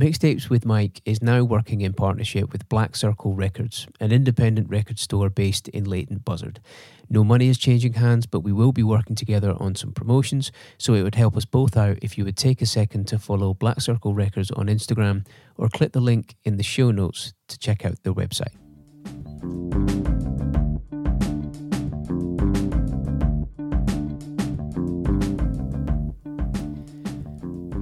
Mixtapes with Mike is now working in partnership with Black Circle Records, an independent record store based in Leighton Buzzard. No money is changing hands, but we will be working together on some promotions, so it would help us both out if you would take a second to follow Black Circle Records on Instagram or click the link in the show notes to check out their website.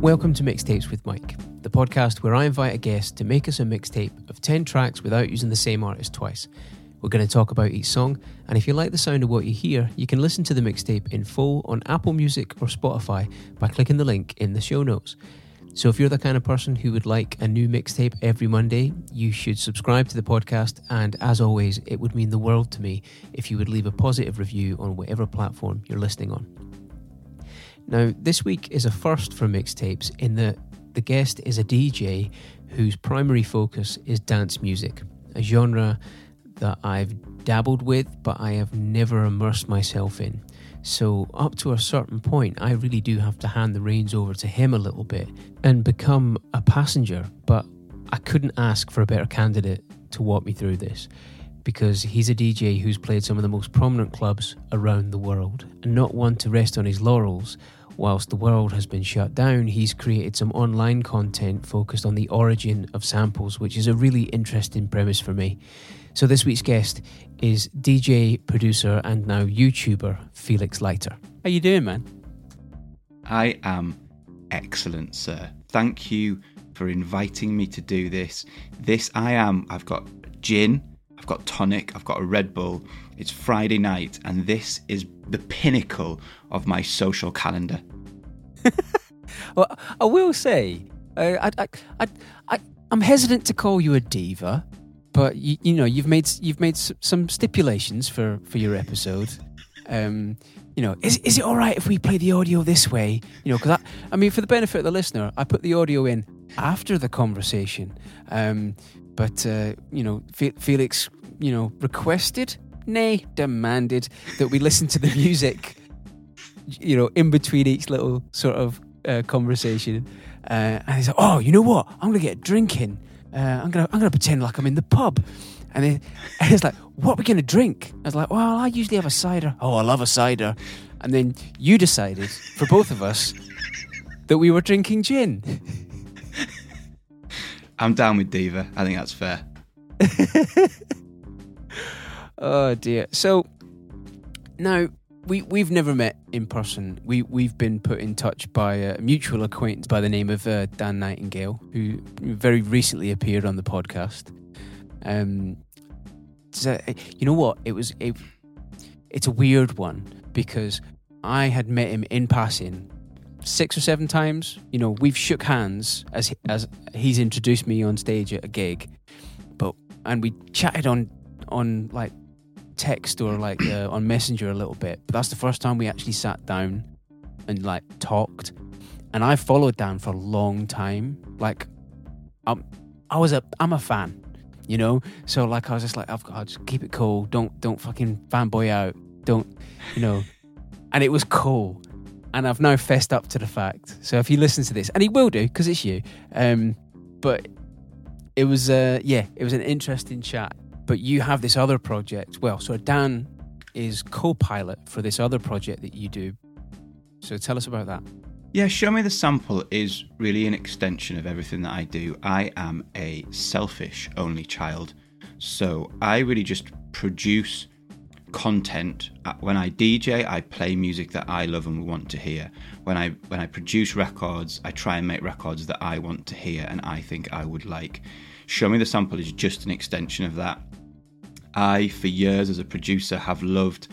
Welcome to Mixtapes with Mike, the podcast where I invite a guest to make us a mixtape of 10 tracks without using the same artist twice. We're going to talk about each song, and if you like the sound of what you hear, you can listen to the mixtape in full on Apple Music or Spotify by clicking the link in the show notes. So, if you're the kind of person who would like a new mixtape every Monday, you should subscribe to the podcast. And as always, it would mean the world to me if you would leave a positive review on whatever platform you're listening on. Now, this week is a first for mixtapes in that the guest is a DJ whose primary focus is dance music, a genre that I've dabbled with but I have never immersed myself in. So, up to a certain point, I really do have to hand the reins over to him a little bit and become a passenger. But I couldn't ask for a better candidate to walk me through this because he's a DJ who's played some of the most prominent clubs around the world and not one to rest on his laurels whilst the world has been shut down, he's created some online content focused on the origin of samples, which is a really interesting premise for me. So this week's guest is DJ, producer, and now YouTuber Felix Leiter. How you doing, man? I am excellent, sir. Thank you for inviting me to do this. This I am. I've got gin, I've got tonic, I've got a Red Bull. It's Friday night, and this is the pinnacle of my social calendar. well, I will say, uh, I, I, I, I'm hesitant to call you a diva, but you, you know, you've made you've made some stipulations for for your episode. Um, you know, is is it all right if we play the audio this way? You know, because I, I mean, for the benefit of the listener, I put the audio in after the conversation. Um, but uh, you know, Felix, you know, requested, nay, demanded that we listen to the music you know, in between each little sort of uh, conversation. Uh, and he's like, "Oh, you know what? I'm gonna get drinking. Uh, I'm gonna I'm gonna pretend like I'm in the pub." And, then, and he's like, "What are we gonna drink?" I was like, "Well, I usually have a cider. Oh, I love a cider." And then you decided for both of us that we were drinking gin. I'm down with Diva. I think that's fair. oh dear. So now we we've never met in person. We we've been put in touch by a mutual acquaintance by the name of uh, Dan Nightingale, who very recently appeared on the podcast. Um, so, you know what? It was it, It's a weird one because I had met him in passing six or seven times. You know, we've shook hands as as he's introduced me on stage at a gig, but and we chatted on on like text or like uh, on Messenger a little bit, but that's the first time we actually sat down and like talked. And I followed Dan for a long time. Like, I'm, I was a, I'm a fan, you know. So like, I was just like, I've got to just keep it cool. Don't, don't fucking fanboy out. Don't, you know. And it was cool. And I've now fessed up to the fact. So if he listens to this, and he will do because it's you, um, but it was, uh, yeah, it was an interesting chat but you have this other project. Well, so Dan is co pilot for this other project that you do. So tell us about that. Yeah, Show Me the Sample is really an extension of everything that I do. I am a selfish only child. So I really just produce content uh, when i dj i play music that i love and want to hear when i when i produce records i try and make records that i want to hear and i think i would like show me the sample is just an extension of that I, for years as a producer, have loved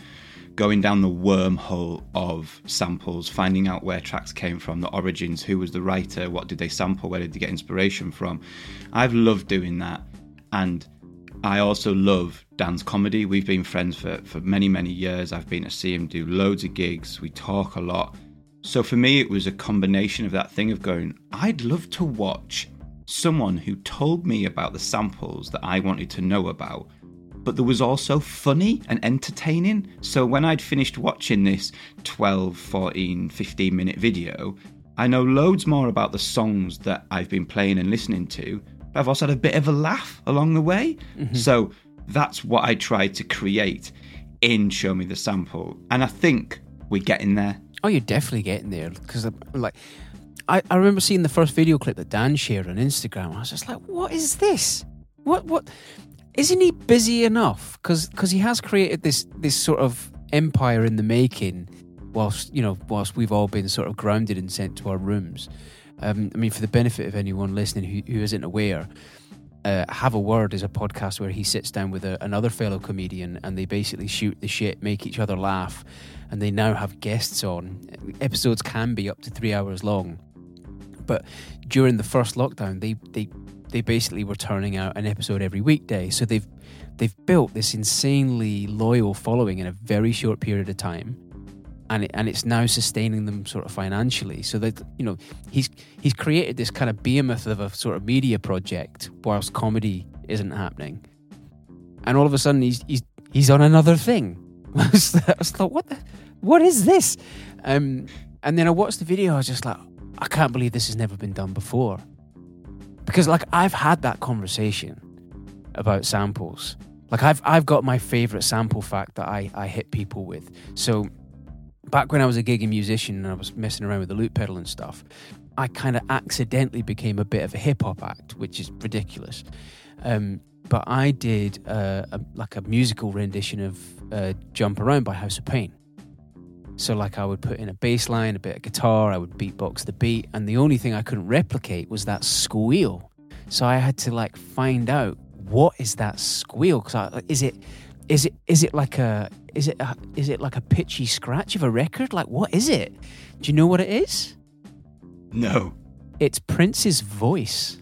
going down the wormhole of samples, finding out where tracks came from, the origins, who was the writer, what did they sample, where did they get inspiration from. I've loved doing that. And I also love Dan's comedy. We've been friends for, for many, many years. I've been to see him do loads of gigs. We talk a lot. So for me, it was a combination of that thing of going, I'd love to watch someone who told me about the samples that I wanted to know about but there was also funny and entertaining. So when I'd finished watching this 12, 14, 15 minute video, I know loads more about the songs that I've been playing and listening to, but I've also had a bit of a laugh along the way. Mm-hmm. So that's what I tried to create in Show Me the Sample. And I think we're getting there. Oh, you're definitely getting there. Because, like, I, I remember seeing the first video clip that Dan shared on Instagram. I was just like, what is this? What, what? Isn't he busy enough? Because he has created this, this sort of empire in the making whilst you know whilst we've all been sort of grounded and sent to our rooms. Um, i mean for the benefit of anyone listening who, who isn't aware uh, have a word is a podcast where he sits down with a, another fellow comedian and they basically shoot the shit make each other laugh and they now have guests on. Episodes can be up to three hours long. But during the first lockdown they they they basically were turning out an episode every weekday. So they've they've built this insanely loyal following in a very short period of time. And it, and it's now sustaining them sort of financially. So that you know he's he's created this kind of behemoth of a sort of media project whilst comedy isn't happening. And all of a sudden he's he's he's on another thing. I was, like what the, what is this? Um, and then I watched the video I was just like I can't believe this has never been done before because like I've had that conversation about samples like I've I've got my favorite sample fact that I I hit people with. So back when I was a gigging musician and I was messing around with the loop pedal and stuff, I kind of accidentally became a bit of a hip hop act, which is ridiculous. Um, but I did uh, a, like a musical rendition of uh, "Jump Around" by House of Pain. So, like, I would put in a bass line, a bit of guitar, I would beatbox the beat, and the only thing I couldn't replicate was that squeal. So I had to like find out what is that squeal? Because is it is it is it like a is it a, is it like a pitchy scratch of a record? Like what is it? Do you know what it is? No. It's Prince's voice.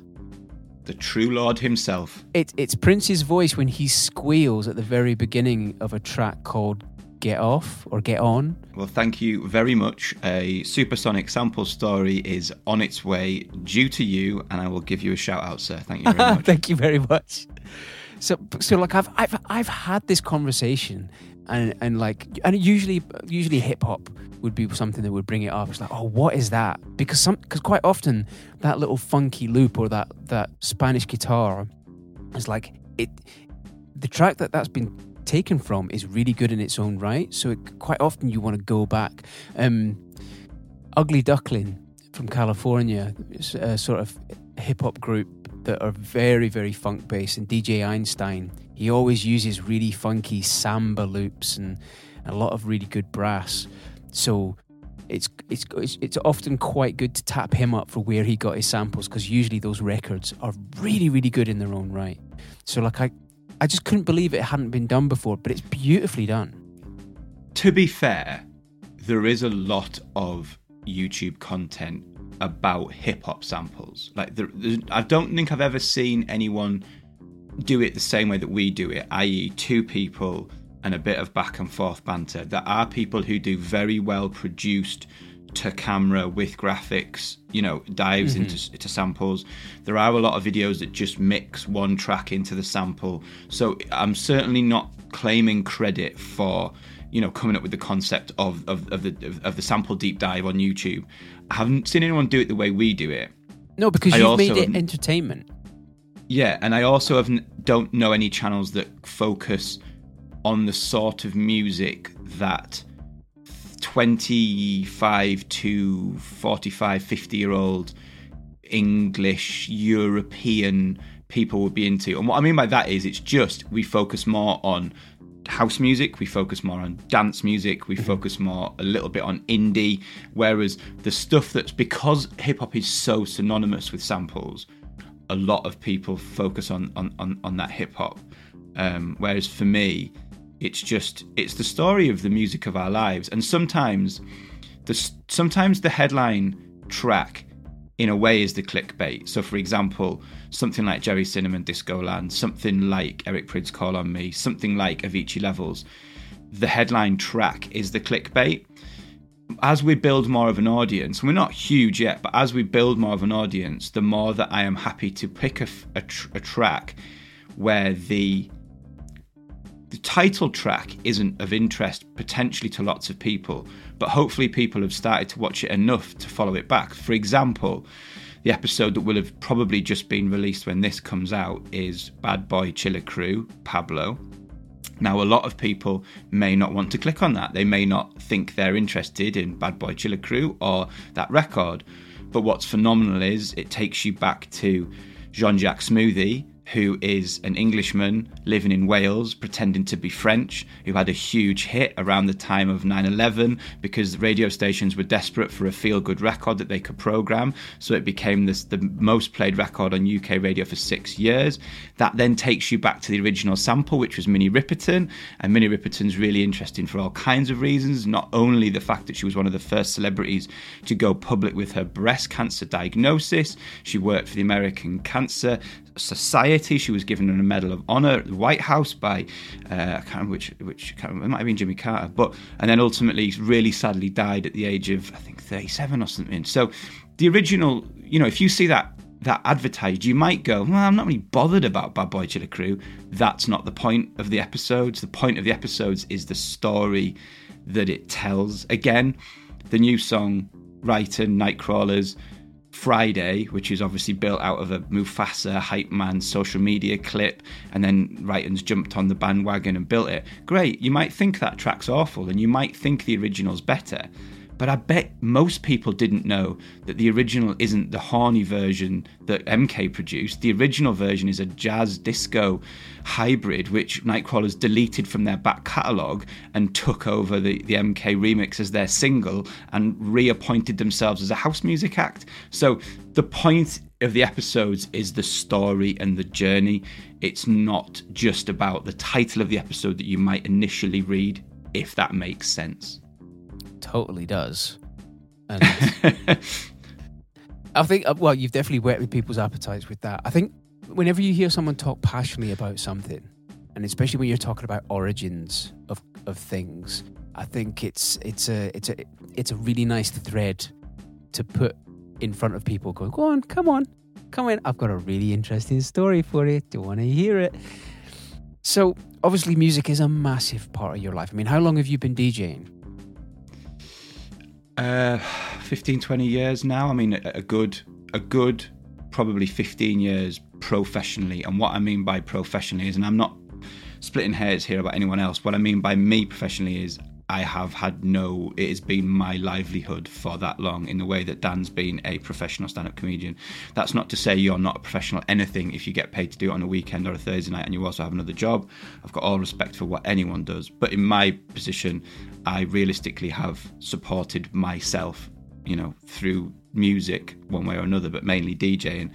The true Lord himself. It, it's Prince's voice when he squeals at the very beginning of a track called Get Off or Get On. Well, thank you very much. A supersonic sample story is on its way due to you, and I will give you a shout out, sir. Thank you very much. thank you very much. So, so like I've I've I've had this conversation, and and like and usually usually hip hop would be something that would bring it up. It's like, oh, what is that? Because some because quite often that little funky loop or that that Spanish guitar is like it. The track that that's been taken from is really good in its own right. So it, quite often you want to go back. Um, Ugly Duckling from California, a sort of hip hop group that are very, very funk based. And DJ Einstein, he always uses really funky samba loops and a lot of really good brass. So it's it's it's often quite good to tap him up for where he got his samples because usually those records are really really good in their own right. So like I I just couldn't believe it hadn't been done before, but it's beautifully done. To be fair, there is a lot of YouTube content about hip hop samples. Like, there, I don't think I've ever seen anyone do it the same way that we do it, i.e., two people and a bit of back and forth banter. There are people who do very well produced to camera with graphics, you know, dives mm-hmm. into, into samples. There are a lot of videos that just mix one track into the sample. So I'm certainly not claiming credit for you know coming up with the concept of of, of the of, of the sample deep dive on YouTube. I haven't seen anyone do it the way we do it. No, because I you've made it entertainment. Yeah, and I also have don't know any channels that focus on the sort of music that 25 to 45, 50 year old English, European people would be into. And what I mean by that is it's just we focus more on house music, we focus more on dance music, we mm-hmm. focus more a little bit on indie, whereas the stuff that's because hip hop is so synonymous with samples, a lot of people focus on on, on, on that hip hop. Um, whereas for me, it's just it's the story of the music of our lives, and sometimes the sometimes the headline track in a way is the clickbait. So, for example, something like Gerry Cinnamon Disco Land, something like Eric Prydz Call on Me, something like Avicii Levels, the headline track is the clickbait. As we build more of an audience, we're not huge yet, but as we build more of an audience, the more that I am happy to pick a, a, a track where the the title track isn't of interest potentially to lots of people, but hopefully people have started to watch it enough to follow it back. For example, the episode that will have probably just been released when this comes out is Bad Boy Chiller Crew, Pablo. Now, a lot of people may not want to click on that. They may not think they're interested in Bad Boy Chiller Crew or that record. But what's phenomenal is it takes you back to Jean Jacques Smoothie, who is an Englishman living in Wales, pretending to be French, who had a huge hit around the time of 9 11 because radio stations were desperate for a feel good record that they could program. So it became this, the most played record on UK radio for six years. That then takes you back to the original sample, which was Minnie Riperton. And Minnie Riperton's really interesting for all kinds of reasons, not only the fact that she was one of the first celebrities to go public with her breast cancer diagnosis, she worked for the American Cancer Society. She was given a Medal of Honor at the White House by uh, I can't remember which which remember, it might have been Jimmy Carter, but and then ultimately really sadly died at the age of I think 37 or something. So the original, you know, if you see that that advertised, you might go, well, I'm not really bothered about Bad Boy Chiller Crew. That's not the point of the episodes. The point of the episodes is the story that it tells. Again, the new song, Riton, Nightcrawlers, Friday, which is obviously built out of a Mufasa hype man social media clip, and then Riton's jumped on the bandwagon and built it. Great, you might think that track's awful, and you might think the original's better. But I bet most people didn't know that the original isn't the horny version that MK produced. The original version is a jazz disco hybrid, which Nightcrawlers deleted from their back catalogue and took over the, the MK remix as their single and reappointed themselves as a house music act. So the point of the episodes is the story and the journey. It's not just about the title of the episode that you might initially read, if that makes sense totally does. And I think, uh, well, you've definitely worked with people's appetites with that. I think whenever you hear someone talk passionately about something, and especially when you're talking about origins of, of things, I think it's it's a it's a it's a really nice thread to put in front of people. Going, go on, come on, come in. I've got a really interesting story for you. Do you want to hear it? So obviously, music is a massive part of your life. I mean, how long have you been DJing? Uh, 15, 20 years now. I mean, a, a good, a good, probably 15 years professionally. And what I mean by professionally is, and I'm not splitting hairs here about anyone else. What I mean by me professionally is I have had no, it has been my livelihood for that long in the way that Dan's been a professional stand up comedian. That's not to say you're not a professional anything if you get paid to do it on a weekend or a Thursday night and you also have another job. I've got all respect for what anyone does. But in my position, I realistically have supported myself, you know, through music one way or another, but mainly DJing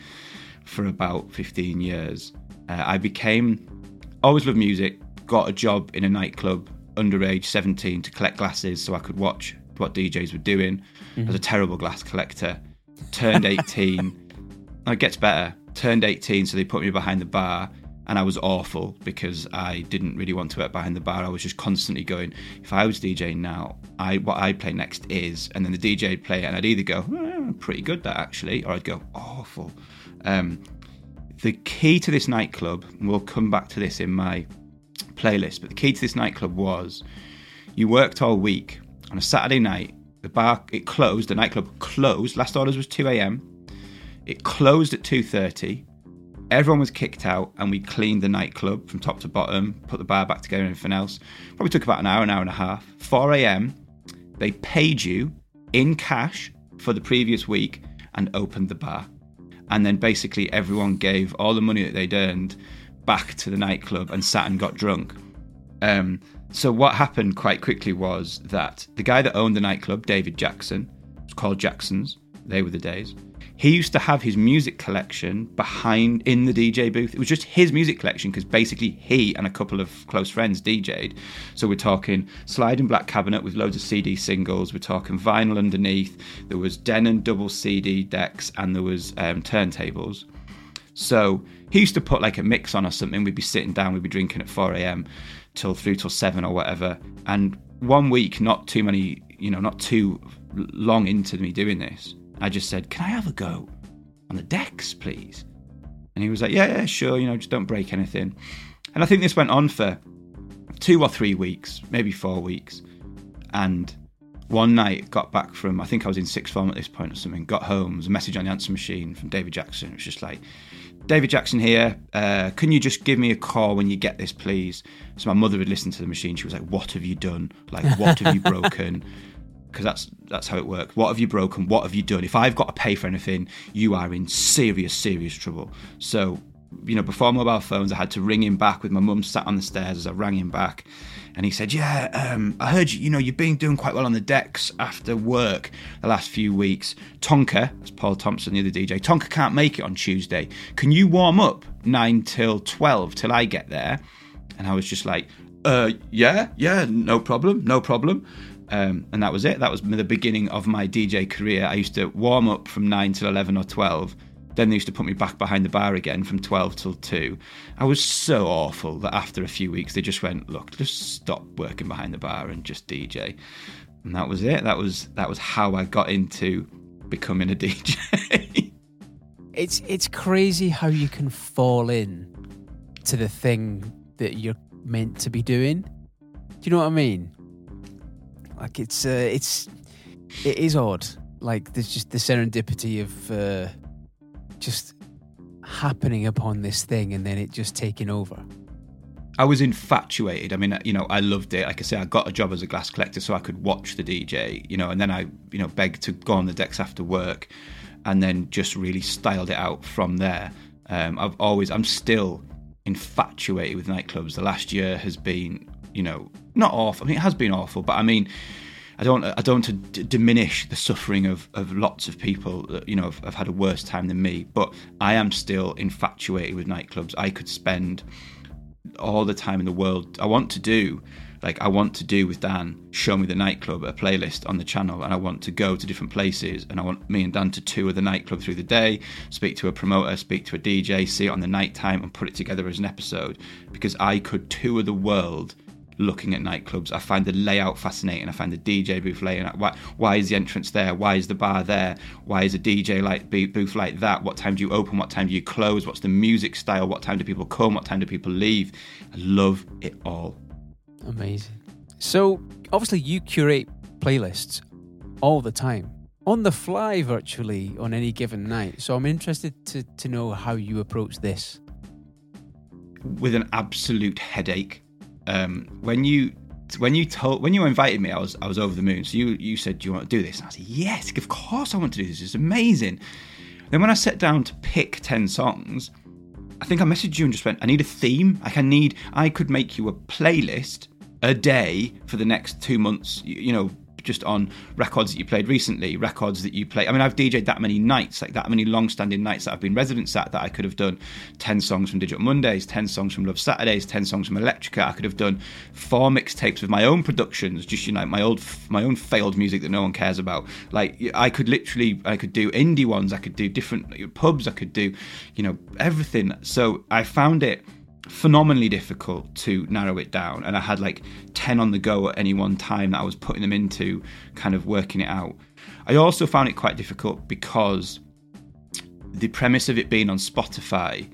for about 15 years. Uh, I became, always loved music, got a job in a nightclub underage 17 to collect glasses so I could watch what DJs were doing. Mm-hmm. I was a terrible glass collector. Turned 18. oh, it gets better. Turned 18, so they put me behind the bar, and I was awful because I didn't really want to work behind the bar. I was just constantly going, if I was DJing now, I what I'd play next is, and then the DJ would play it, and I'd either go, oh, pretty good that actually, or I'd go, awful. Um, the key to this nightclub, and we'll come back to this in my playlist. But the key to this nightclub was you worked all week on a Saturday night. The bar it closed. The nightclub closed. Last orders was two a.m. It closed at two thirty. Everyone was kicked out, and we cleaned the nightclub from top to bottom, put the bar back together, and everything else. Probably took about an hour, an hour and a half. 4 a.m. They paid you in cash for the previous week and opened the bar. And then basically everyone gave all the money that they'd earned back to the nightclub and sat and got drunk. Um, so what happened quite quickly was that the guy that owned the nightclub, David Jackson, it was called Jackson's. They were the days. He used to have his music collection behind in the DJ booth. It was just his music collection because basically he and a couple of close friends DJ'd. So we're talking sliding black cabinet with loads of CD singles. We're talking vinyl underneath. There was Denon double CD decks and there was um, turntables. So he used to put like a mix on or something. We'd be sitting down, we'd be drinking at 4 a.m. till through till seven or whatever. And one week, not too many, you know, not too long into me doing this, I just said, "Can I have a go on the decks, please?" And he was like, "Yeah, yeah, sure. You know, just don't break anything." And I think this went on for two or three weeks, maybe four weeks. And one night, got back from, I think I was in sixth form at this point or something, got home, there was a message on the answer machine from David Jackson. It was just like, David Jackson here. Uh, can you just give me a call when you get this, please? So my mother had listened to the machine. She was like, "What have you done? Like, what have you broken?" Because that's that's how it works. What have you broken? What have you done? If I've got to pay for anything, you are in serious, serious trouble. So you know, before mobile phones, I had to ring him back with my mum sat on the stairs as I rang him back. And he said, Yeah, um, I heard you, you know, you've been doing quite well on the decks after work the last few weeks. Tonka, that's Paul Thompson, the other DJ, Tonka can't make it on Tuesday. Can you warm up 9 till 12 till I get there? And I was just like, uh, yeah, yeah, no problem, no problem. Um, and that was it. That was the beginning of my DJ career. I used to warm up from 9 till 11 or 12 then they used to put me back behind the bar again from 12 till 2. I was so awful that after a few weeks they just went, look, just stop working behind the bar and just DJ. And that was it. That was that was how I got into becoming a DJ. it's it's crazy how you can fall in to the thing that you're meant to be doing. Do you know what I mean? Like it's uh, it's it is odd. Like there's just the serendipity of uh, just happening upon this thing and then it just taking over? I was infatuated. I mean, you know, I loved it. Like I say, I got a job as a glass collector so I could watch the DJ, you know, and then I, you know, begged to go on the decks after work and then just really styled it out from there. Um, I've always, I'm still infatuated with nightclubs. The last year has been, you know, not awful. I mean, it has been awful, but I mean, I don't I don't to d- diminish the suffering of, of lots of people that you know have, have, had a worse time than me, but I am still infatuated with nightclubs. I could spend all the time in the world. I want to do like I want to do with Dan, show me the nightclub, a playlist on the channel, and I want to go to different places, and I want me and Dan to tour the nightclub through the day, speak to a promoter, speak to a DJ, see it on the night time, and put it together as an episode. Because I could tour the world looking at nightclubs. I find the layout fascinating. I find the DJ booth layout. Why, why is the entrance there? Why is the bar there? Why is a DJ like booth like that? What time do you open? What time do you close? What's the music style? What time do people come? What time do people leave? I love it all. Amazing. So obviously you curate playlists all the time on the fly virtually on any given night. So I'm interested to, to know how you approach this. With an absolute headache um, when you when you told when you invited me, I was I was over the moon. So you you said, "Do you want to do this?" And I said, "Yes, of course I want to do this. It's amazing." Then when I sat down to pick ten songs, I think I messaged you and just went, "I need a theme. Like I need I could make you a playlist a day for the next two months. You, you know, just on records that you played recently, records that you play. I mean, I've DJed that many nights, like that many long-standing nights that I've been residents at, that I could have done ten songs from Digital Mondays, ten songs from Love Saturdays, ten songs from Electrica. I could have done four mixtapes with my own productions, just you know, my old, my own failed music that no one cares about. Like I could literally, I could do indie ones, I could do different pubs, I could do, you know, everything. So I found it phenomenally difficult to narrow it down and i had like 10 on the go at any one time that i was putting them into kind of working it out i also found it quite difficult because the premise of it being on spotify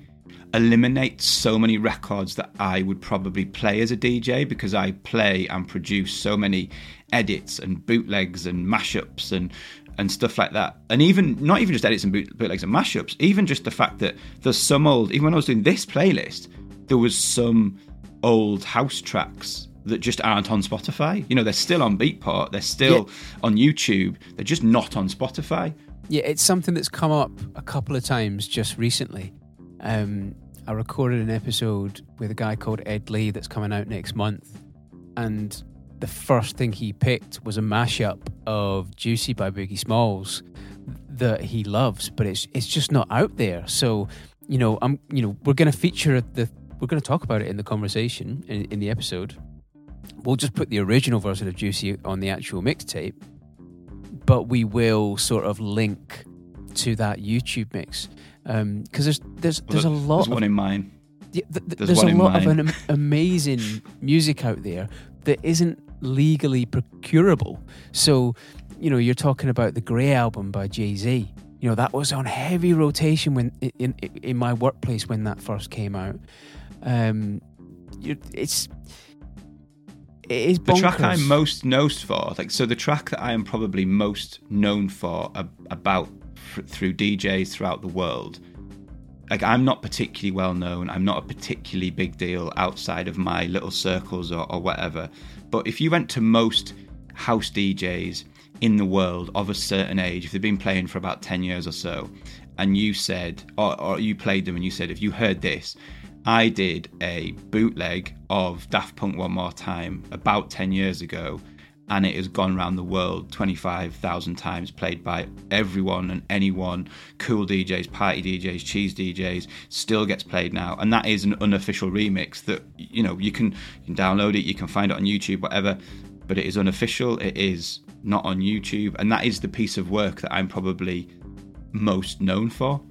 eliminates so many records that i would probably play as a dj because i play and produce so many edits and bootlegs and mashups and and stuff like that. And even not even just edits and bootlegs and mashups, even just the fact that there's some old even when I was doing this playlist, there was some old house tracks that just aren't on Spotify. You know, they're still on Beatport, they're still yeah. on YouTube, they're just not on Spotify. Yeah, it's something that's come up a couple of times just recently. Um, I recorded an episode with a guy called Ed Lee that's coming out next month, and the first thing he picked was a mashup of Juicy by Biggie Smalls that he loves, but it's it's just not out there. So, you know, I'm you know, we're gonna feature the we're going to talk about it in the conversation in, in the episode. We'll just put the original version of Juicy on the actual mixtape, but we will sort of link to that YouTube mix because um, there's there's there's a lot. There's of, one in mine. Yeah, th- th- there's, there's a lot of an amazing music out there that isn't legally procurable. So, you know, you're talking about the Grey album by Jay Z. You know, that was on heavy rotation when in, in in my workplace when that first came out. Um, it's it is The track. I'm most known for, like, so the track that I am probably most known for ab- about through DJs throughout the world. Like, I'm not particularly well known. I'm not a particularly big deal outside of my little circles or, or whatever. But if you went to most house DJs in the world of a certain age, if they've been playing for about 10 years or so, and you said, or, or you played them and you said, if you heard this, I did a bootleg of Daft Punk One More Time about 10 years ago, and it has gone around the world 25,000 times, played by everyone and anyone, cool DJs, party DJs, cheese DJs, still gets played now. And that is an unofficial remix that, you know, you can, you can download it, you can find it on YouTube, whatever, but it is unofficial, it is not on YouTube, and that is the piece of work that I'm probably most known for.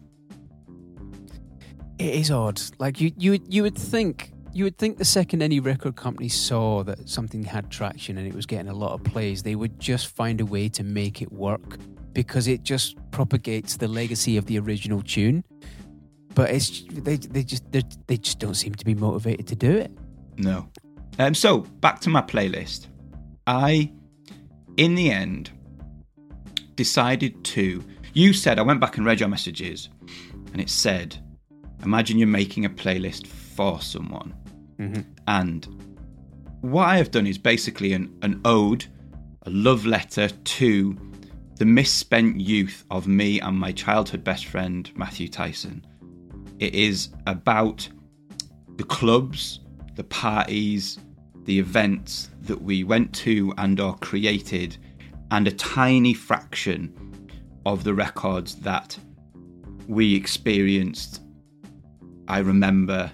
It is odd. Like you, you, you would think, you would think the second any record company saw that something had traction and it was getting a lot of plays, they would just find a way to make it work because it just propagates the legacy of the original tune. But it's they, they just they they just don't seem to be motivated to do it. No. Um, so back to my playlist. I, in the end, decided to. You said I went back and read your messages, and it said, "Imagine you're making a playlist for someone." Mm-hmm. And what I have done is basically an, an ode, a love letter to the misspent youth of me and my childhood best friend Matthew Tyson. It is about the clubs, the parties, the events that we went to and are created, and a tiny fraction of the records that we experienced, I remember,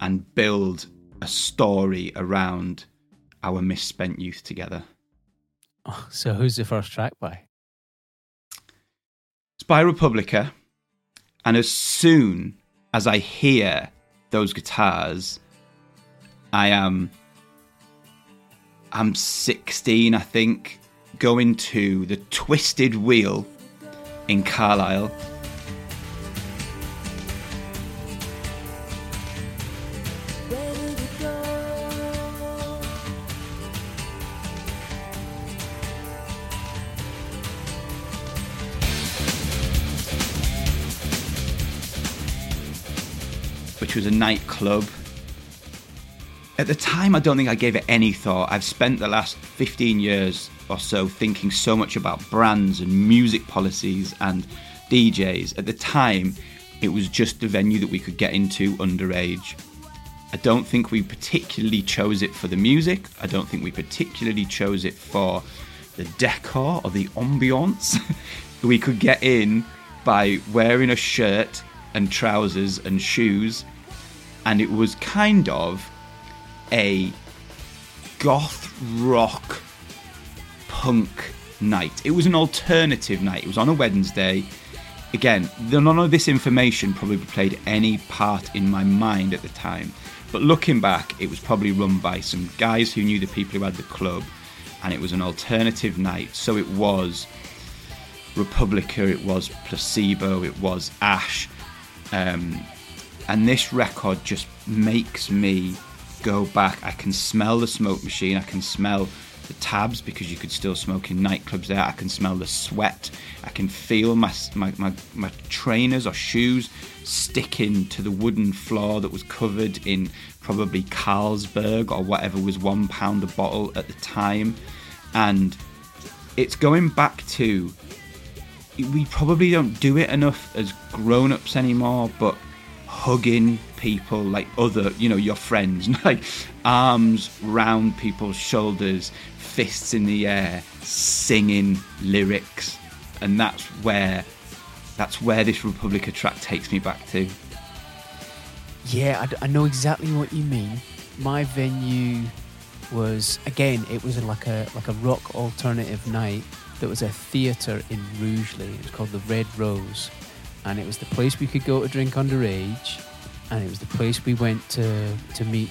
and build a story around our misspent youth together. Oh, so who's the first track by? It's by Republica, and as soon as I hear those guitars, I am I'm 16, I think, going to the Twisted Wheel in Carlisle. Was a nightclub. At the time, I don't think I gave it any thought. I've spent the last 15 years or so thinking so much about brands and music policies and DJs. At the time, it was just a venue that we could get into underage. I don't think we particularly chose it for the music. I don't think we particularly chose it for the decor or the ambiance. we could get in by wearing a shirt and trousers and shoes, and it was kind of a goth rock punk night. It was an alternative night. It was on a Wednesday. Again, none of this information probably played any part in my mind at the time. But looking back, it was probably run by some guys who knew the people who had the club, and it was an alternative night. So it was Republica, it was Placebo, it was Ash. Um, and this record just makes me go back. I can smell the smoke machine, I can smell the tabs because you could still smoke in nightclubs there. I can smell the sweat, I can feel my, my, my, my trainers or shoes sticking to the wooden floor that was covered in probably Carlsberg or whatever was one pound a bottle at the time. And it's going back to we probably don't do it enough as grown-ups anymore but hugging people like other you know your friends like arms round people's shoulders fists in the air singing lyrics and that's where that's where this republica track takes me back to Yeah, I know exactly what you mean. My venue was again, it was like a like a rock alternative night. There was a theatre in Rugeley. It was called the Red Rose, and it was the place we could go to drink underage, and it was the place we went to to meet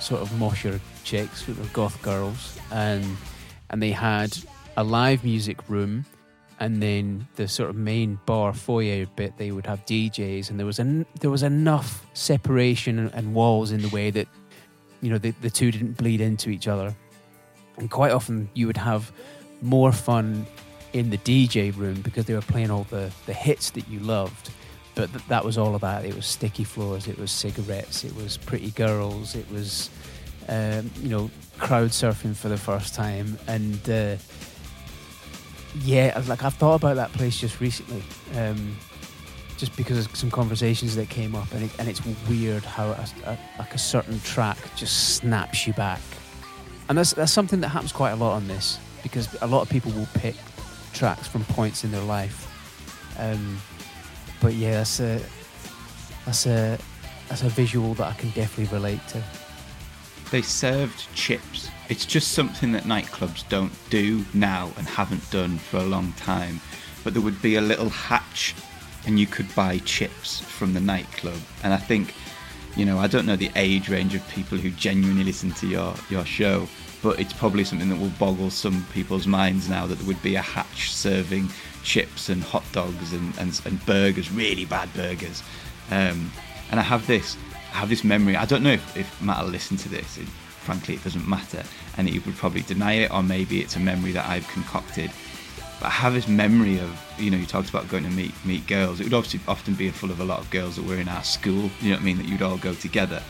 sort of mosher chicks, who were goth girls, and and they had a live music room. And then the sort of main bar foyer bit they would have DJs and there was an there was enough separation and, and walls in the way that you know the, the two didn't bleed into each other. And quite often you would have more fun in the DJ room because they were playing all the, the hits that you loved. But th- that was all about it was sticky floors it was cigarettes it was pretty girls it was um, you know crowd surfing for the first time. And uh, yeah like I've thought about that place just recently um, just because of some conversations that came up, and, it, and it's weird how a, a, like a certain track just snaps you back, and that's that's something that happens quite a lot on this because a lot of people will pick tracks from points in their life, um, but yeah, that's a that's a that's a visual that I can definitely relate to. They served chips. It's just something that nightclubs don't do now and haven't done for a long time. But there would be a little hatch and you could buy chips from the nightclub. And I think, you know, I don't know the age range of people who genuinely listen to your, your show, but it's probably something that will boggle some people's minds now that there would be a hatch serving chips and hot dogs and, and, and burgers, really bad burgers. Um, and I have this, I have this memory. I don't know if, if Matt will listen to this. It, frankly, it doesn't matter, and he would probably deny it, or maybe it's a memory that I've concocted. But I have this memory of, you know, you talked about going to meet meet girls. It would obviously often be full of a lot of girls that were in our school. You know what I mean? That you'd all go together,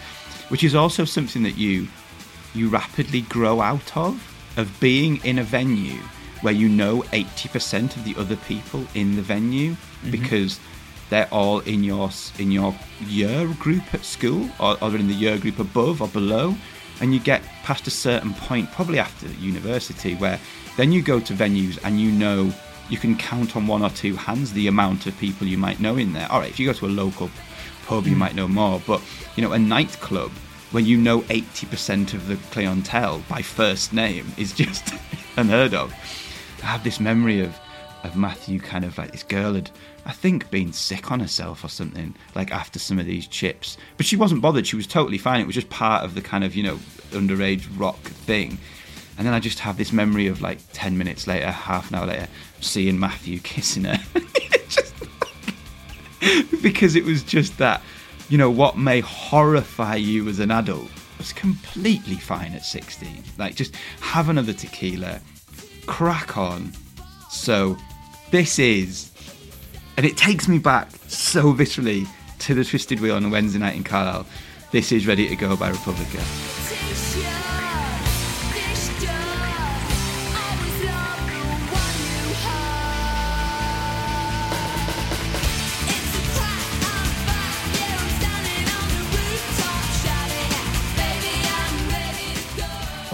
which is also something that you you rapidly grow out of of being in a venue where you know 80% of the other people in the venue mm-hmm. because they're all in your in your year group at school or, or in the year group above or below and you get past a certain point probably after university where then you go to venues and you know you can count on one or two hands the amount of people you might know in there. All right, if you go to a local pub, you mm. might know more, but you know, a nightclub when you know 80% of the clientele by first name is just unheard of. I have this memory of of Matthew kind of like this girl had I think been sick on herself or something like after some of these chips but she wasn't bothered she was totally fine it was just part of the kind of you know underage rock thing and then I just have this memory of like 10 minutes later, half an hour later, seeing Matthew kissing her. just, because it was just that, you know, what may horrify you as an adult was completely fine at 16. Like, just have another tequila, crack on. So, this is, and it takes me back so viscerally to the Twisted Wheel on a Wednesday night in Carlisle. This is Ready to Go by Republica.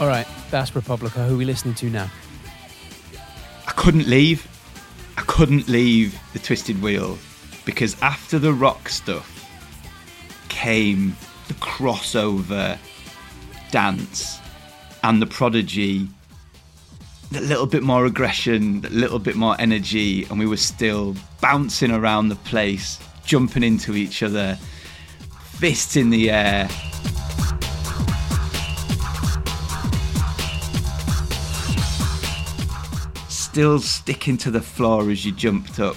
All right, that's Republica. Who are we listening to now? I couldn't leave. I couldn't leave the Twisted Wheel because after the rock stuff came the crossover dance and the prodigy a little bit more aggression, a little bit more energy, and we were still bouncing around the place, jumping into each other, fists in the air. Still sticking to the floor as you jumped up,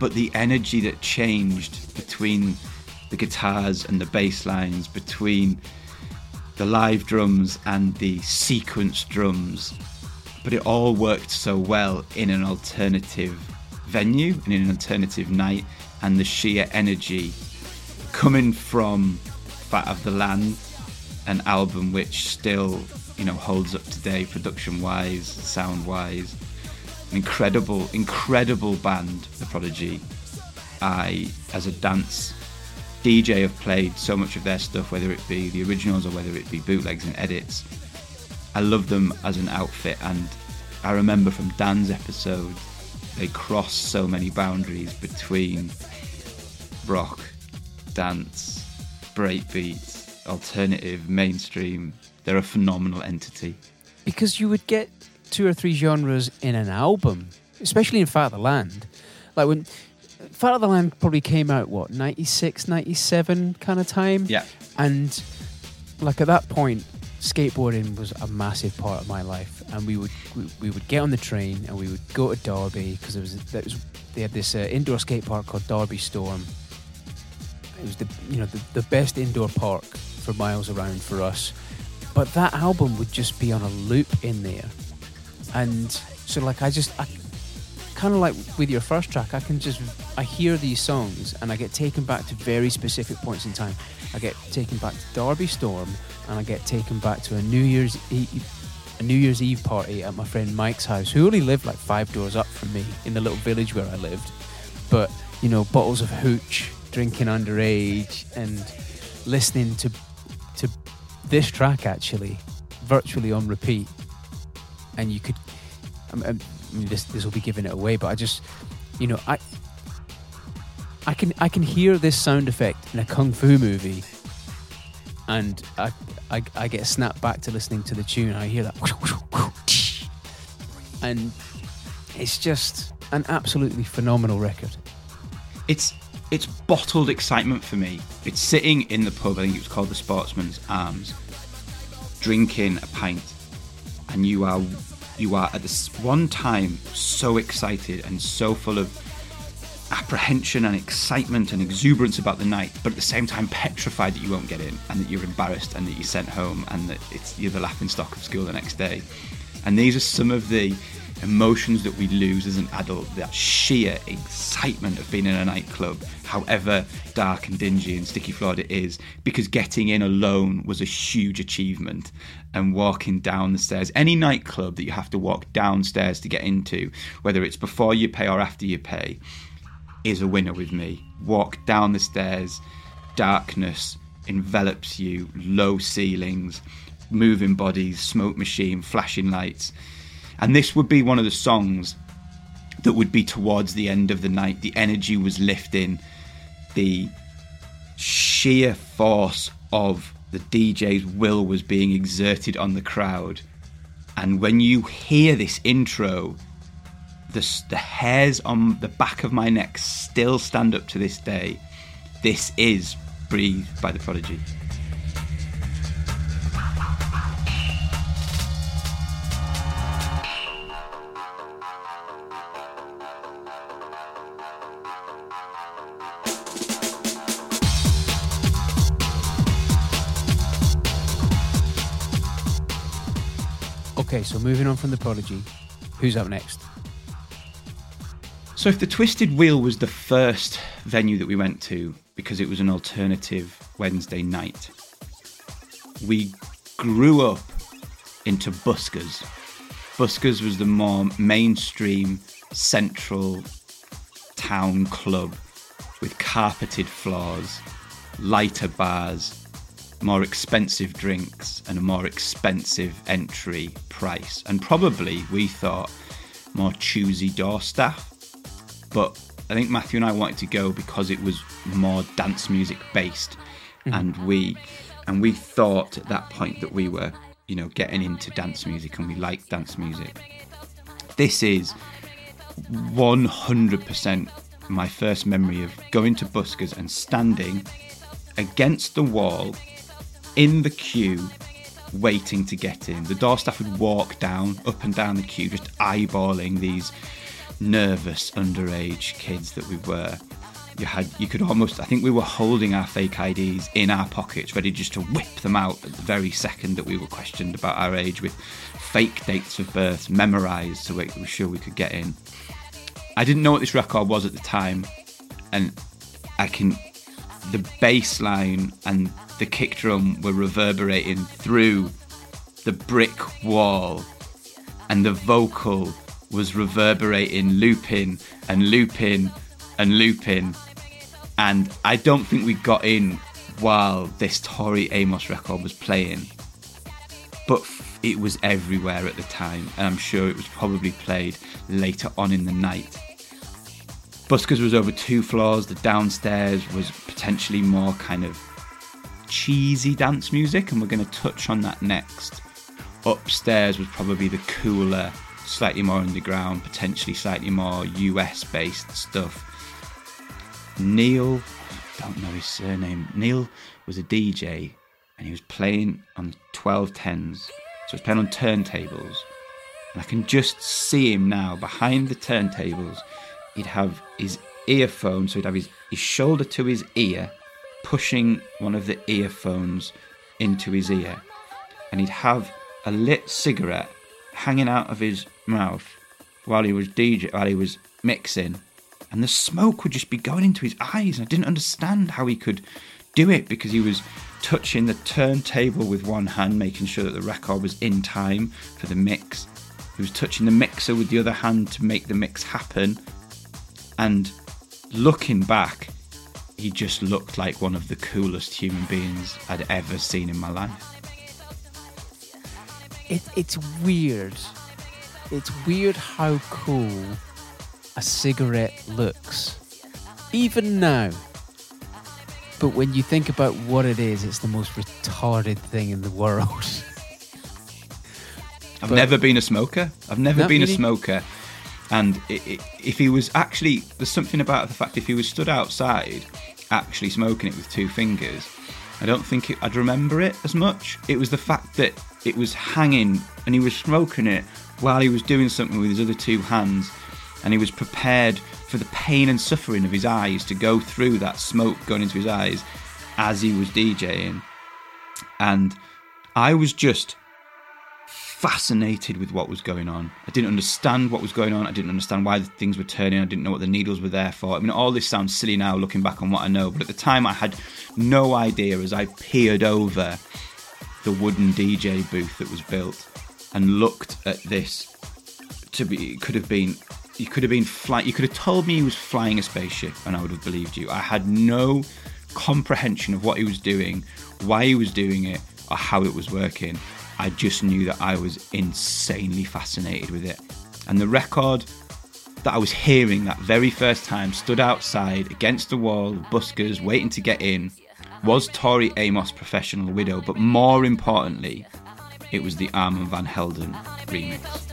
but the energy that changed between the guitars and the bass lines, between the live drums and the sequence drums, but it all worked so well in an alternative venue and in an alternative night, and the sheer energy coming from Fat of the Land, an album which still, you know, holds up today, production wise, sound wise an incredible, incredible band, The Prodigy. I, as a dance DJ, have played so much of their stuff, whether it be the originals or whether it be bootlegs and edits. I love them as an outfit, and I remember from Dan's episode, they cross so many boundaries between rock, dance, breakbeat, alternative, mainstream. They're a phenomenal entity. Because you would get two or three genres in an album, especially in Fat of the Land. Like when Fat of the Land probably came out, what, 96, 97 kind of time? Yeah. And like at that point, skateboarding was a massive part of my life. And we would we, we would get on the train and we would go to Derby because there was, there was they had this uh, indoor skate park called Derby Storm. It was the you know the, the best indoor park for miles around for us but that album would just be on a loop in there, and so like I just I kind of like with your first track, I can just I hear these songs and I get taken back to very specific points in time. I get taken back to Derby Storm, and I get taken back to a New Year's Eve, a New Year's Eve party at my friend Mike's house, who only lived like five doors up from me in the little village where I lived. But you know, bottles of hooch, drinking underage, and listening to to this track actually, virtually on repeat. And you could, I mean, this this will be giving it away, but I just, you know, I I can I can hear this sound effect in a kung fu movie, and I I, I get snapped back to listening to the tune. I hear that, and it's just an absolutely phenomenal record. It's it's bottled excitement for me. It's sitting in the pub. I think it was called the Sportsman's Arms, drinking a pint, and you are you are at this one time so excited and so full of apprehension and excitement and exuberance about the night, but at the same time petrified that you won't get in and that you're embarrassed and that you're sent home and that it's you're the laughing stock of school the next day. And these are some of the emotions that we lose as an adult, that sheer excitement of being in a nightclub, however dark and dingy and sticky floored it is, because getting in alone was a huge achievement. And walking down the stairs, any nightclub that you have to walk downstairs to get into, whether it's before you pay or after you pay, is a winner with me. Walk down the stairs, darkness envelops you, low ceilings, moving bodies, smoke machine, flashing lights. And this would be one of the songs that would be towards the end of the night. The energy was lifting, the sheer force of the DJ's will was being exerted on the crowd. And when you hear this intro, the, the hairs on the back of my neck still stand up to this day. This is Breathe by The Prodigy. So moving on from The Prodigy, who's up next? So, if the Twisted Wheel was the first venue that we went to because it was an alternative Wednesday night, we grew up into Buskers. Buskers was the more mainstream, central town club with carpeted floors, lighter bars, more expensive drinks, and a more expensive entry price. And probably, we thought, more choosy door staff but I think Matthew and I wanted to go because it was more dance music based, mm-hmm. and we and we thought at that point that we were you know getting into dance music and we liked dance music. This is 100% my first memory of going to Buskers and standing against the wall in the queue waiting to get in. The door staff would walk down, up and down the queue, just eyeballing these nervous underage kids that we were. You had you could almost I think we were holding our fake IDs in our pockets, ready just to whip them out at the very second that we were questioned about our age with fake dates of birth memorized so we were sure we could get in. I didn't know what this record was at the time, and I can the bass line and the kick drum were reverberating through the brick wall and the vocal was reverberating, looping and looping and looping. And I don't think we got in while this Tori Amos record was playing, but it was everywhere at the time, and I'm sure it was probably played later on in the night. Buskers was over two floors, the downstairs was potentially more kind of cheesy dance music, and we're going to touch on that next. Upstairs was probably the cooler, slightly more underground, potentially slightly more US based stuff. Neil, don't know his surname. Neil was a DJ and he was playing on 1210s. So he was playing on turntables. And I can just see him now behind the turntables. He'd have his earphone, so he'd have his, his shoulder to his ear, pushing one of the earphones into his ear. and he'd have a lit cigarette hanging out of his mouth while he was DJ, while he was mixing, and the smoke would just be going into his eyes. And I didn't understand how he could do it because he was touching the turntable with one hand, making sure that the record was in time for the mix. He was touching the mixer with the other hand to make the mix happen. And looking back, he just looked like one of the coolest human beings I'd ever seen in my life. It, it's weird. It's weird how cool a cigarette looks. Even now. But when you think about what it is, it's the most retarded thing in the world. I've But- never been a smoker. I've never been a smoker. And i i if he was actually, there's something about the fact if he was stood outside actually smoking it with two fingers, I don't think it, I'd remember it as much. It was the fact that it was hanging and he was smoking it while he was doing something with his other two hands and he was prepared for the pain and suffering of his eyes to go through that smoke going into his eyes as he was DJing. And I was just fascinated with what was going on. I didn't understand what was going on. I didn't understand why the things were turning. I didn't know what the needles were there for. I mean, all this sounds silly now looking back on what I know, but at the time I had no idea as I peered over the wooden DJ booth that was built and looked at this to be could have been you could have been flying you could have told me he was flying a spaceship and I would have believed you. I had no comprehension of what he was doing, why he was doing it, or how it was working. I just knew that I was insanely fascinated with it. And the record that I was hearing that very first time stood outside against the wall, buskers waiting to get in, was Tori Amos' Professional Widow, but more importantly, it was the Armand Van Helden remix.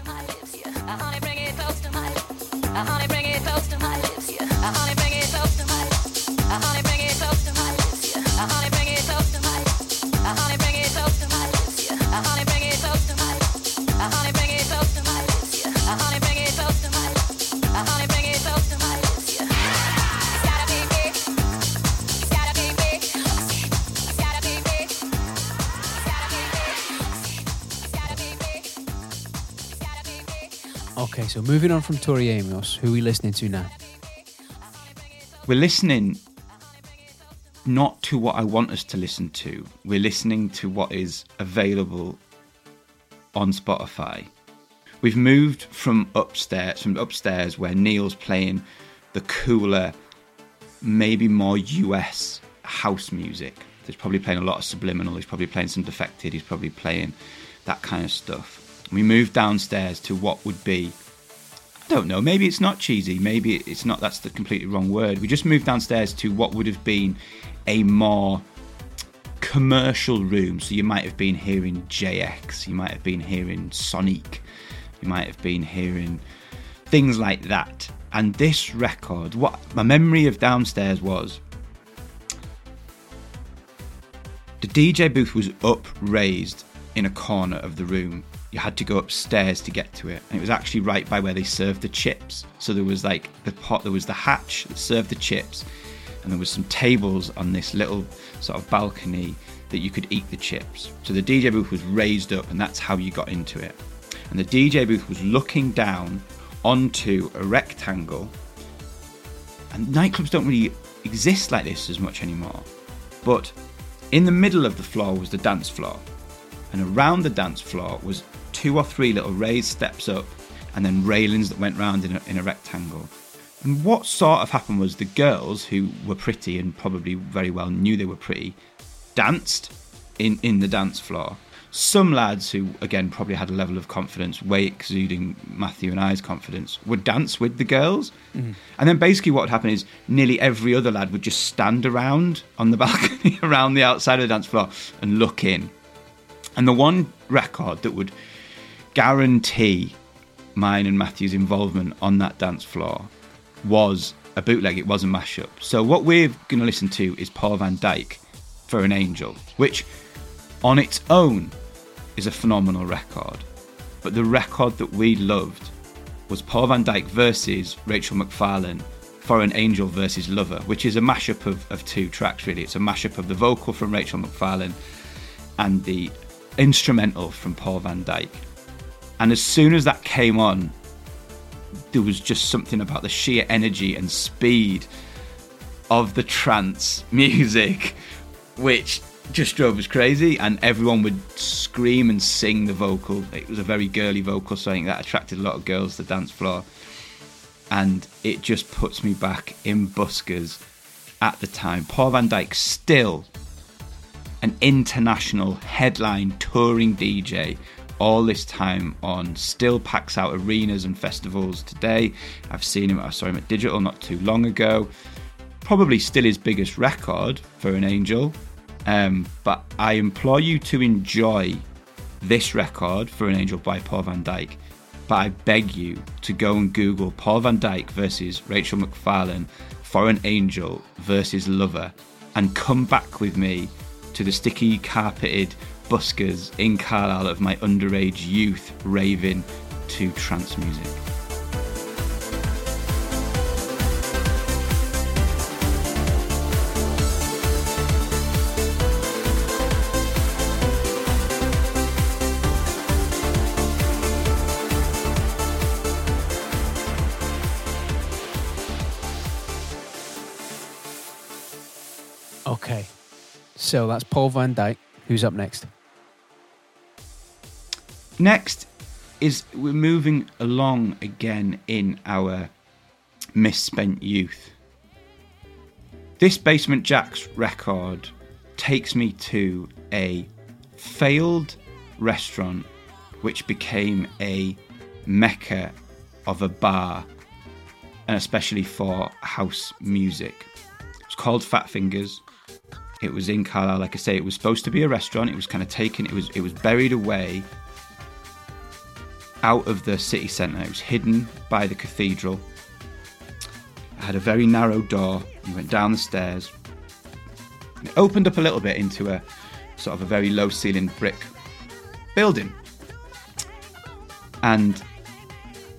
Okay, so moving on from Tori Amos, who are we listening to now? We're listening not to what I want us to listen to. We're listening to what is available on Spotify. We've moved from upstairs, from upstairs where Neil's playing the cooler, maybe more US house music. He's probably playing a lot of subliminal. He's probably playing some defected. He's probably playing that kind of stuff. We moved downstairs to what would be don't know. Maybe it's not cheesy. Maybe it's not. That's the completely wrong word. We just moved downstairs to what would have been a more commercial room. So you might have been hearing JX. You might have been hearing Sonique. You might have been hearing things like that. And this record, what my memory of downstairs was, the DJ booth was upraised in a corner of the room. You had to go upstairs to get to it, and it was actually right by where they served the chips. So there was like the pot, there was the hatch that served the chips, and there was some tables on this little sort of balcony that you could eat the chips. So the DJ booth was raised up, and that's how you got into it. And the DJ booth was looking down onto a rectangle. And nightclubs don't really exist like this as much anymore. But in the middle of the floor was the dance floor, and around the dance floor was two or three little raised steps up, and then railings that went round in a, in a rectangle. And what sort of happened was the girls, who were pretty and probably very well knew they were pretty, danced in, in the dance floor. Some lads who, again, probably had a level of confidence, way exuding Matthew and I's confidence, would dance with the girls. Mm. And then basically what would happen is nearly every other lad would just stand around on the balcony around the outside of the dance floor and look in. And the one record that would guarantee mine and Matthew's involvement on that dance floor was a bootleg, it was a mashup. So what we're going to listen to is Paul van Dyk for an Angel, which on its own is a phenomenal record. But the record that we loved was Paul van Dyk versus Rachel McFarlane for an Angel versus Lover, which is a mashup of, of two tracks really. It's a mashup of the vocal from Rachel McFarlane and the instrumental from Paul van Dyk. And as soon as that came on, there was just something about the sheer energy and speed of the trance music, which just drove us crazy. And everyone would scream and sing the vocal. It was a very girly vocal, so I think that attracted a lot of girls to the dance floor. And it just puts me back in buskers at the time. Paul van Dyk still an international headline touring DJ all this time on still packs out arenas and festivals today. I've seen him, I saw him at Digital not too long ago. Probably still his biggest record for an angel. Um, but I implore you to enjoy this record for an angel by Paul van Dyk. But I beg you to go and Google Paul van Dyk versus Rachel McFarlane for an angel versus lover and come back with me to the sticky carpeted buskers in Carlisle of my underage youth raving to trance music. Okay. So that's Paul van Dyk. Who's up next? Next is we're moving along again in our misspent youth. This Basement Jaxx record takes me to a failed restaurant which became a mecca of a bar and especially for house music. It's called Fat Fingers. It was in Carlisle, like I say, it was supposed to be a restaurant. It was kind of taken, it was it was buried away out of the city centre. It was hidden by the cathedral. It had a very narrow door. You went down the stairs. It opened up a little bit into a sort of a very low ceiling brick building. And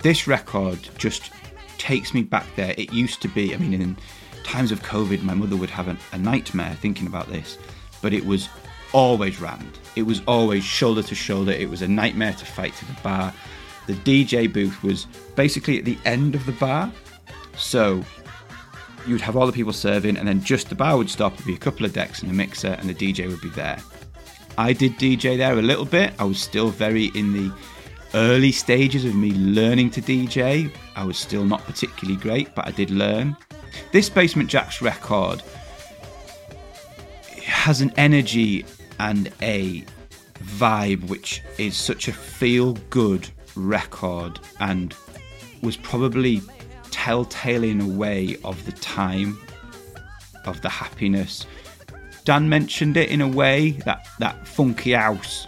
this record just takes me back there. It used to be, I mean, in times of COVID, my mother would have a, a nightmare thinking about this, but it was always rammed. It was always shoulder to shoulder. It was a nightmare to fight to the bar. The DJ booth was basically at the end of the bar. So you'd have all the people serving, and then just the bar would stop. There'd be a couple of decks and a mixer, and the DJ would be there. I did DJ there a little bit. I was still very in the early stages of me learning to DJ. I was still not particularly great, but I did learn. This Basement Jaxx record has an energy and a vibe which is such a feel good record and was probably telltale in a way of the time of the happiness. Dan mentioned it in a way that that funky house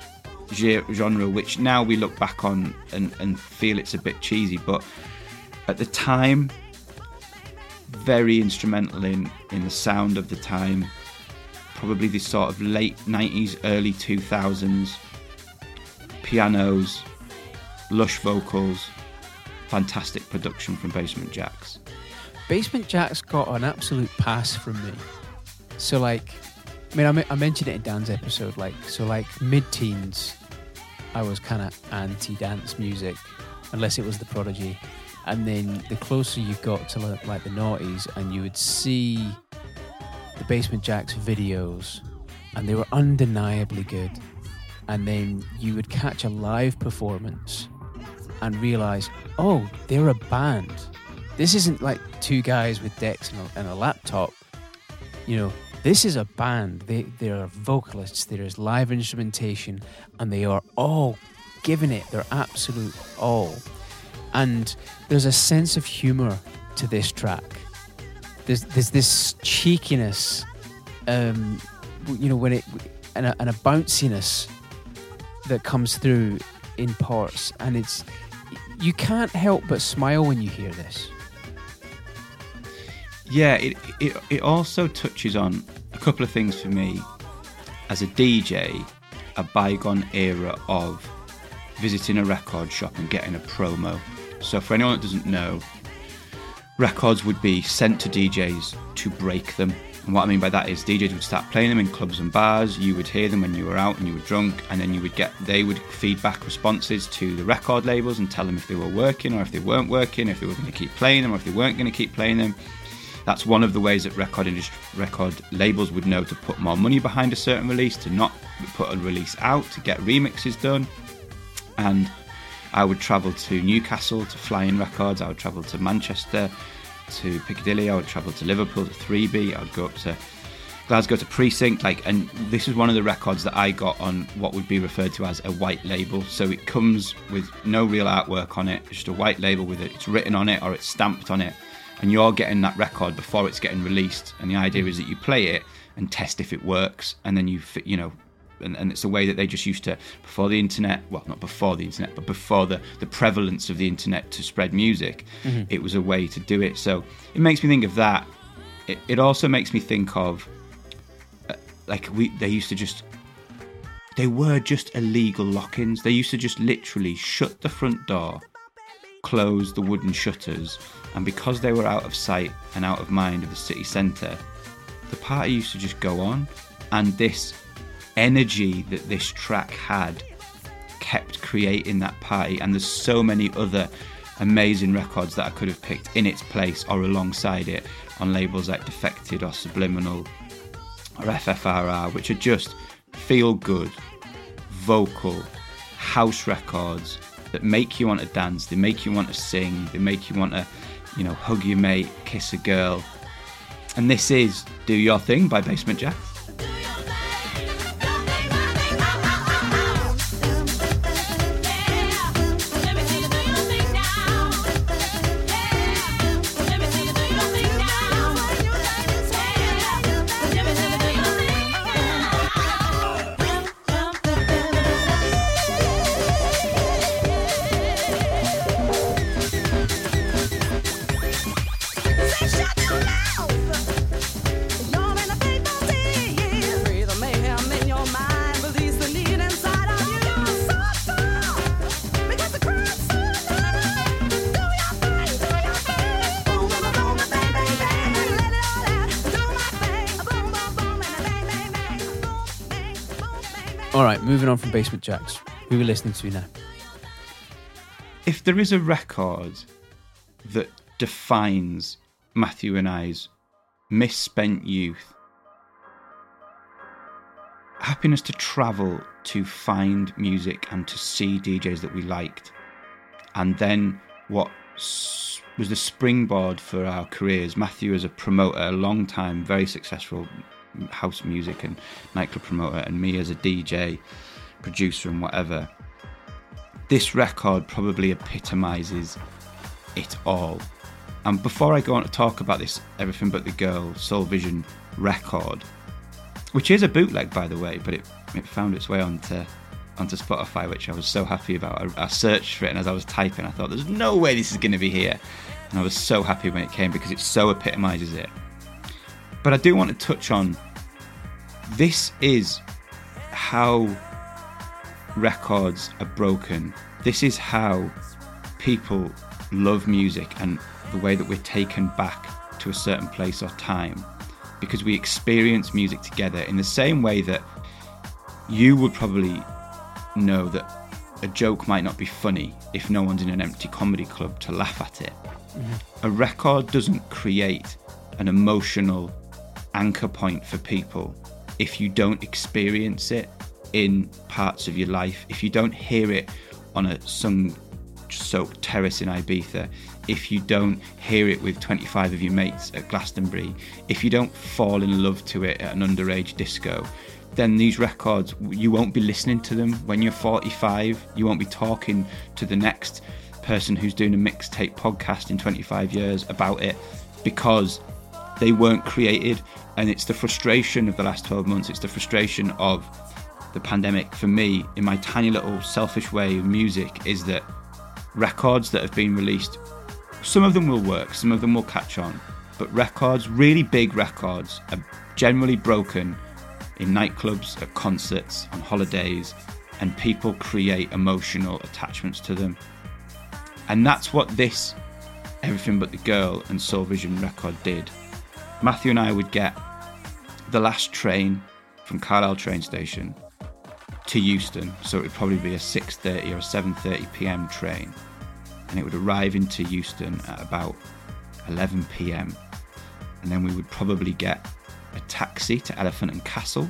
genre which now we look back on and, and feel it's a bit cheesy but at the time very instrumental in in the sound of the time probably the sort of late 90s early 2000s pianos lush vocals fantastic production from basement jaxx Basement Jaxx got an absolute pass from me. So, like, I mean, I, mentioned it in Dan's episode. Like, so, like, mid teens, I was kind of anti dance music, unless it was the Prodigy. And then the closer you got to like, like the noughties, and you would see the Basement Jaxx videos, and they were undeniably good. And then you would catch a live performance and realize, oh, they're a band. This isn't like two guys with decks and a, and a laptop. You know, this is a band. They there are vocalists. There is live instrumentation, and they are all giving it their absolute all. And there's a sense of humor to this track. There's there's this cheekiness, um, you know, when it and a, and a bounciness that comes through in parts, and it's you can't help but smile when you hear this. yeah it, it it also touches on a couple of things for me as a dj a bygone era of visiting a record shop and getting a promo so for anyone that doesn't know records would be sent to djs to break them And what I mean by that is DJs would start playing them in clubs and bars. You would hear them when you were out and you were drunk, and then you would get they would feed back responses to the record labels and tell them if they were working or if they weren't working, if they were going to keep playing them or if they weren't going to keep playing them. That's one of the ways that record industry, record labels would know to put more money behind a certain release, to not put a release out, to get remixes done. And I would travel to Newcastle to Flying Records. I would travel to Manchester to Piccadilly. I would travel to Liverpool to 3B. I would go up to Glasgow to Precinct. Like, and this is one of the records that I got on what would be referred to as a white label. So it comes with no real artwork on it, just a white label with it. It's written on it or it's stamped on it, and you're getting that record before it's getting released. And the idea is that you play it and test if it works, and then you you know and, and, it's a way that they just used to before the internet well not before the internet but before the, the prevalence of the internet to spread music mm-hmm. it was a way to do it. So it makes me think of that. It, it also makes me think of uh, like we they used to just they were just illegal lock-ins. They used to just literally shut the front door close the wooden shutters and because they were out of sight and out of mind of the city centre the party used to just go on. And this energy that this track had kept creating that party. And there's so many other amazing records that I could have picked in its place or alongside it on labels like Defected or Subliminal or FFRR, which are just feel good, vocal, house records that make you want to dance, they make you want to sing, they make you want to, you know, hug your mate, kiss a girl. And this is Do Your Thing by Basement Jaxx. On from Basement Jaxx. Who are listening to now? If there is a record that defines Matthew and I's misspent youth, happiness to travel to find music and to see DJs that we liked, and then what was the springboard for our careers. Matthew as a promoter, a long time, very successful house music and nightclub promoter, and me as a DJ, producer, and whatever. This record probably epitomizes it all. And before I go on to talk about this Everything But the Girl Soul Vision record, which is a bootleg by the way, but it, it found its way onto onto Spotify, which I was so happy about. I, I searched for it, and as I was typing, I thought, "There's no way this is going to be here," and I was so happy when it came because it so epitomizes it. But I do want to touch on this is how records are broken. This is how people love music and the way that we're taken back to a certain place or time because we experience music together in the same way that you would probably know that a joke might not be funny if no one's in an empty comedy club to laugh at it. Mm-hmm. A record doesn't create an emotional anchor point for people if you don't experience it in parts of your life, if you don't hear it on a sun soaked terrace in Ibiza, if you don't hear it with 25 of your mates at Glastonbury, if you don't fall in love to it at an underage disco, then these records, you won't be listening to them when you're 45. You won't be talking to the next person who's doing a mixtape podcast in 25 years about it because they weren't created. And it's the frustration of the last 12 months, it's the frustration of the pandemic for me, in my tiny little selfish way of music, is that records that have been released, some of them will work, some of them will catch on, but records, really big records, are generally broken in nightclubs, at concerts, on holidays, and people create emotional attachments to them. And that's what this Everything But the Girl and Soul Vision record did. Matthew and I would get the last train from Carlisle train station to Euston, so it would probably be a 6:30 or 7:30 p.m. train, and it would arrive into Euston at about 11 p.m. And then we would probably get a taxi to Elephant and Castle,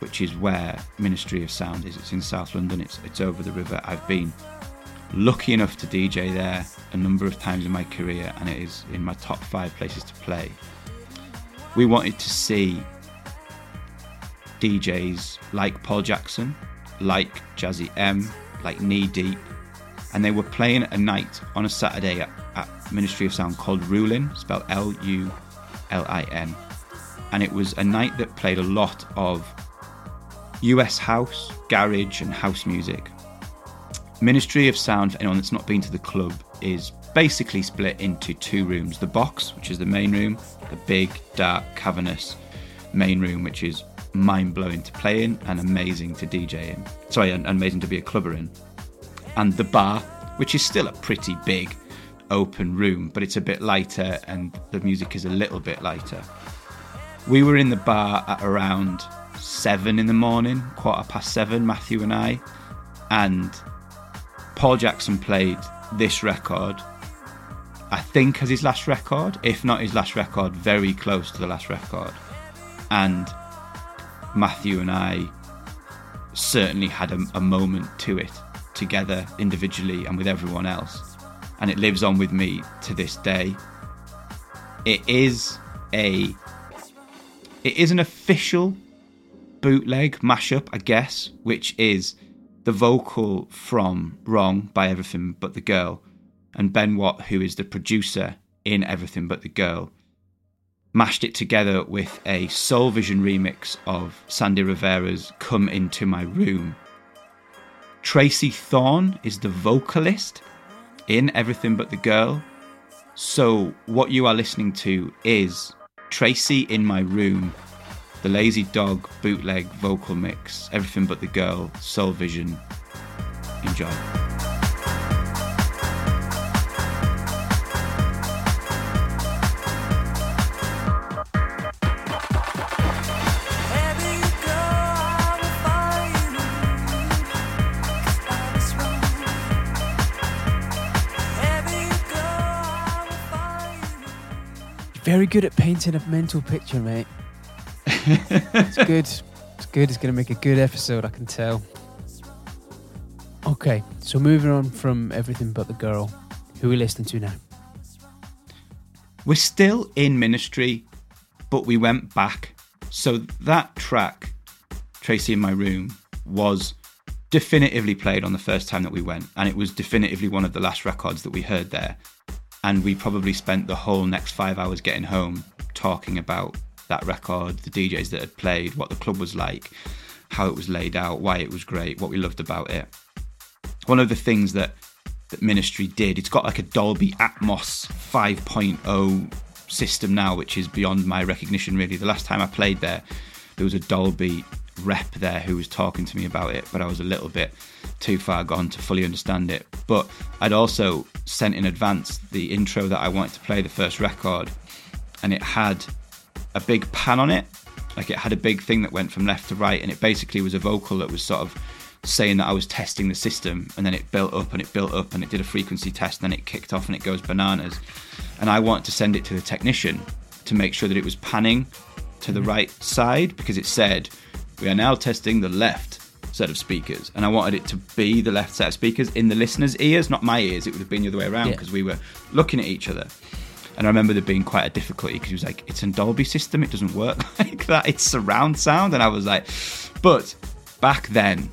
which is where Ministry of Sound is. It's in South London. It's it's over the river. I've been lucky enough to DJ there a number of times in my career, and it is in my top five places to play. We wanted to see DJs like Paul Jackson, like Jazzy M, like Knee Deep, and they were playing a night on a Saturday at, at Ministry of Sound called Rulin, spelled L U L I N. And it was a night that played a lot of US house, garage, and house music. Ministry of Sound, for anyone that's not been to the club, is basically split into two rooms the box, which is the main room, the big, dark, cavernous main room, which is mind blowing to play in and amazing to DJ in. Sorry, and amazing to be a clubber in. And the bar, which is still a pretty big open room, but it's a bit lighter and the music is a little bit lighter. We were in the bar at around seven in the morning, quarter past seven, Matthew and I, and Paul Jackson played this record. I think as his last record, if not his last record, very close to the last record. And Matthew and I certainly had a, a moment to it together individually and with everyone else. And it lives on with me to this day. It is a it is an official bootleg mashup, I guess, which is the vocal from Wrong by Everything But the Girl and Ben Watt, who is the producer in Everything But the Girl, mashed it together with a Soul Vision remix of Sandy Rivera's Come Into My Room. Tracey Thorn is the vocalist in Everything But the Girl. So, what you are listening to is Tracey in My Room, the Lazy Dog bootleg vocal mix, Everything But the Girl, Soul Vision. Enjoy. Very good at painting a mental picture, mate. it's good. It's good. It's going to make a good episode, I can tell. Okay, so moving on from everything but the girl, who are we listening to now? We're still in ministry, but we went back. So that track, Tracey in My Room, was definitively played on the first time that we went, and it was definitively one of the last records that we heard there and we probably spent the whole next five hours getting home talking about that record, the DJs that had played, what the club was like, how it was laid out, why it was great, what we loved about it. One of the things that that Ministry did, it's got like a Dolby Atmos 5.0 system now, which is beyond my recognition really. The last time I played there, there was a Dolby rep there who was talking to me about it, but I was a little bit too far gone to fully understand it. But I'd also sent in advance the intro that I wanted to play the first record, and it had a big pan on it. Like it had a big thing that went from left to right, and it basically was a vocal that was sort of saying that I was testing the system, and then it built up and it built up and it did a frequency test, and then it kicked off and it goes bananas. And I wanted to send it to the technician to make sure that it was panning to the mm-hmm. right side because it said, We are now testing the left set of speakers, and I wanted it to be the left set of speakers in the listener's ears, not my ears. It would have been the other way around because yeah. we were looking at each other. And I remember there being quite a difficulty because he was like, "It's a Dolby system. It doesn't work like that. It's surround sound." And I was like, "But back then,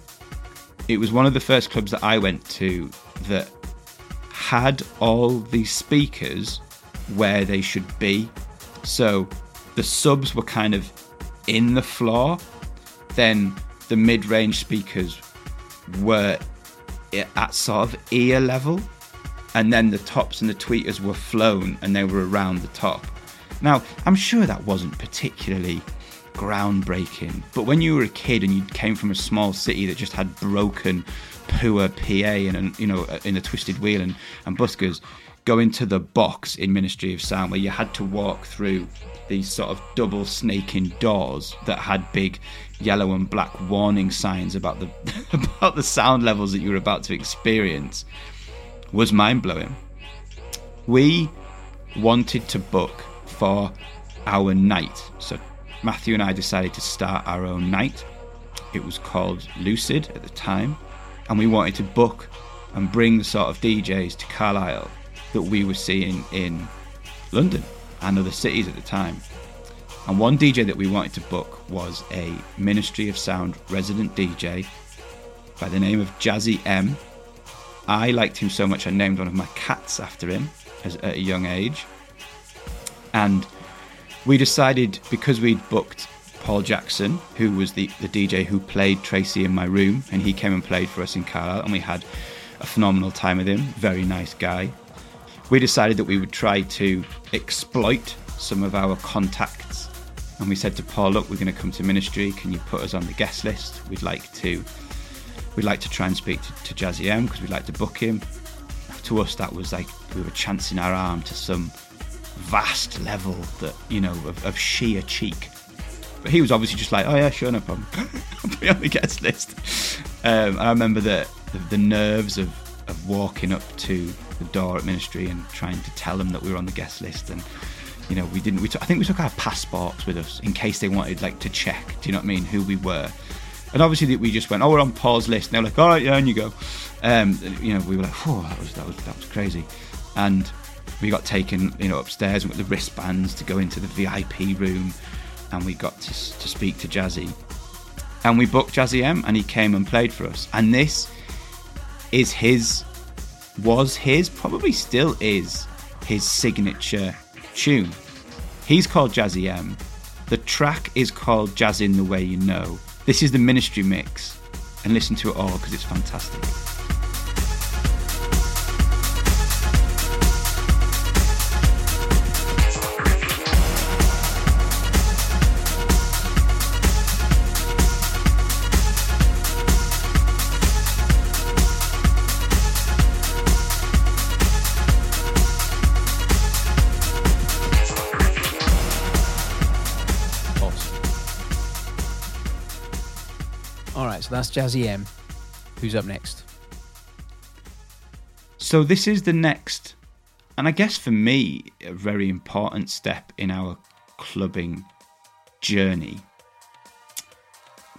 it was one of the first clubs that I went to that had all these speakers where they should be. So the subs were kind of in the floor. Then the mid-range speakers were at sort of ear level, and then the tops and the tweeters were flown and they were around the top. Now, I'm sure that wasn't particularly groundbreaking, but when you were a kid and you came from a small city that just had broken, poor PA and you know in a twisted wheel and, and buskers, going to the box in Ministry of Sound where you had to walk through these sort of double snaking doors that had big yellow and black warning signs about the about the sound levels that you were about to experience was mind blowing. We wanted to book for our night. So Matthew and I decided to start our own night. It was called Lucid at the time, and we wanted to book and bring the sort of DJs to Carlisle that we were seeing in London and other cities at the time. And one DJ that we wanted to book was a Ministry of Sound resident DJ by the name of Jazzy M. I liked him so much I named one of my cats after him as, at a young age. And we decided because we'd booked Paul Jackson, who was the, the DJ who played Tracey in my room, and he came and played for us in Carlisle, and we had a phenomenal time with him. Very nice guy. We decided that we would try to exploit some of our contacts, and we said to Paul, "Look, we're going to come to ministry. Can you put us on the guest list? We'd like to, we'd like to try and speak to, to Jazzy M because we'd like to book him." To us, that was like we were chancing our arm to some vast level that you know of, of sheer cheek. But he was obviously just like, "Oh yeah, sure, no problem. I'll be on the guest list." Um, I remember the, the the nerves of of walking up to the door at ministry and trying to tell them that we were on the guest list and you know we didn't we t- I think we took our passports with us in case they wanted like to check do you know what I mean who we were. And obviously we just went oh we're on Paul's list. And they were like all right yeah and you go. Um, you know we were like oh that was that was that was crazy. And we got taken you know upstairs with the wristbands to go into the VIP room and we got to, to speak to Jazzy. And we booked Jazzy M and he came and played for us. And this is his was his probably still is his signature tune. He's called Jazzy M. The track is called Jazzin' the Way You Know. This is the ministry mix. And listen to it all because it's fantastic so that's Jazzy M. Who's up next? So this is the next, and I guess for me, a very important step in our clubbing journey.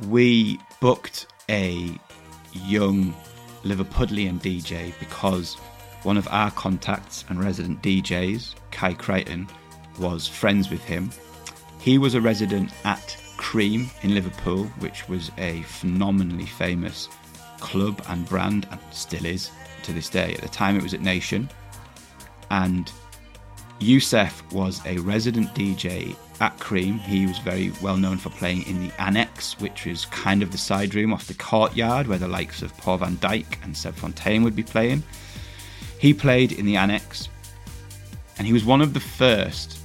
We booked a young Liverpudlian DJ because one of our contacts and resident DJs, Kai Creighton, was friends with him. He was a resident at Cream in Liverpool, which was a phenomenally famous club and brand, and still is to this day. At the time, it was at Nation. And Yousef was a resident DJ at Cream. He was very well known for playing in the Annex, which is kind of the side room off the courtyard where the likes of Paul van Dyk and Seb Fontaine would be playing. He played in the Annex, and he was one of the first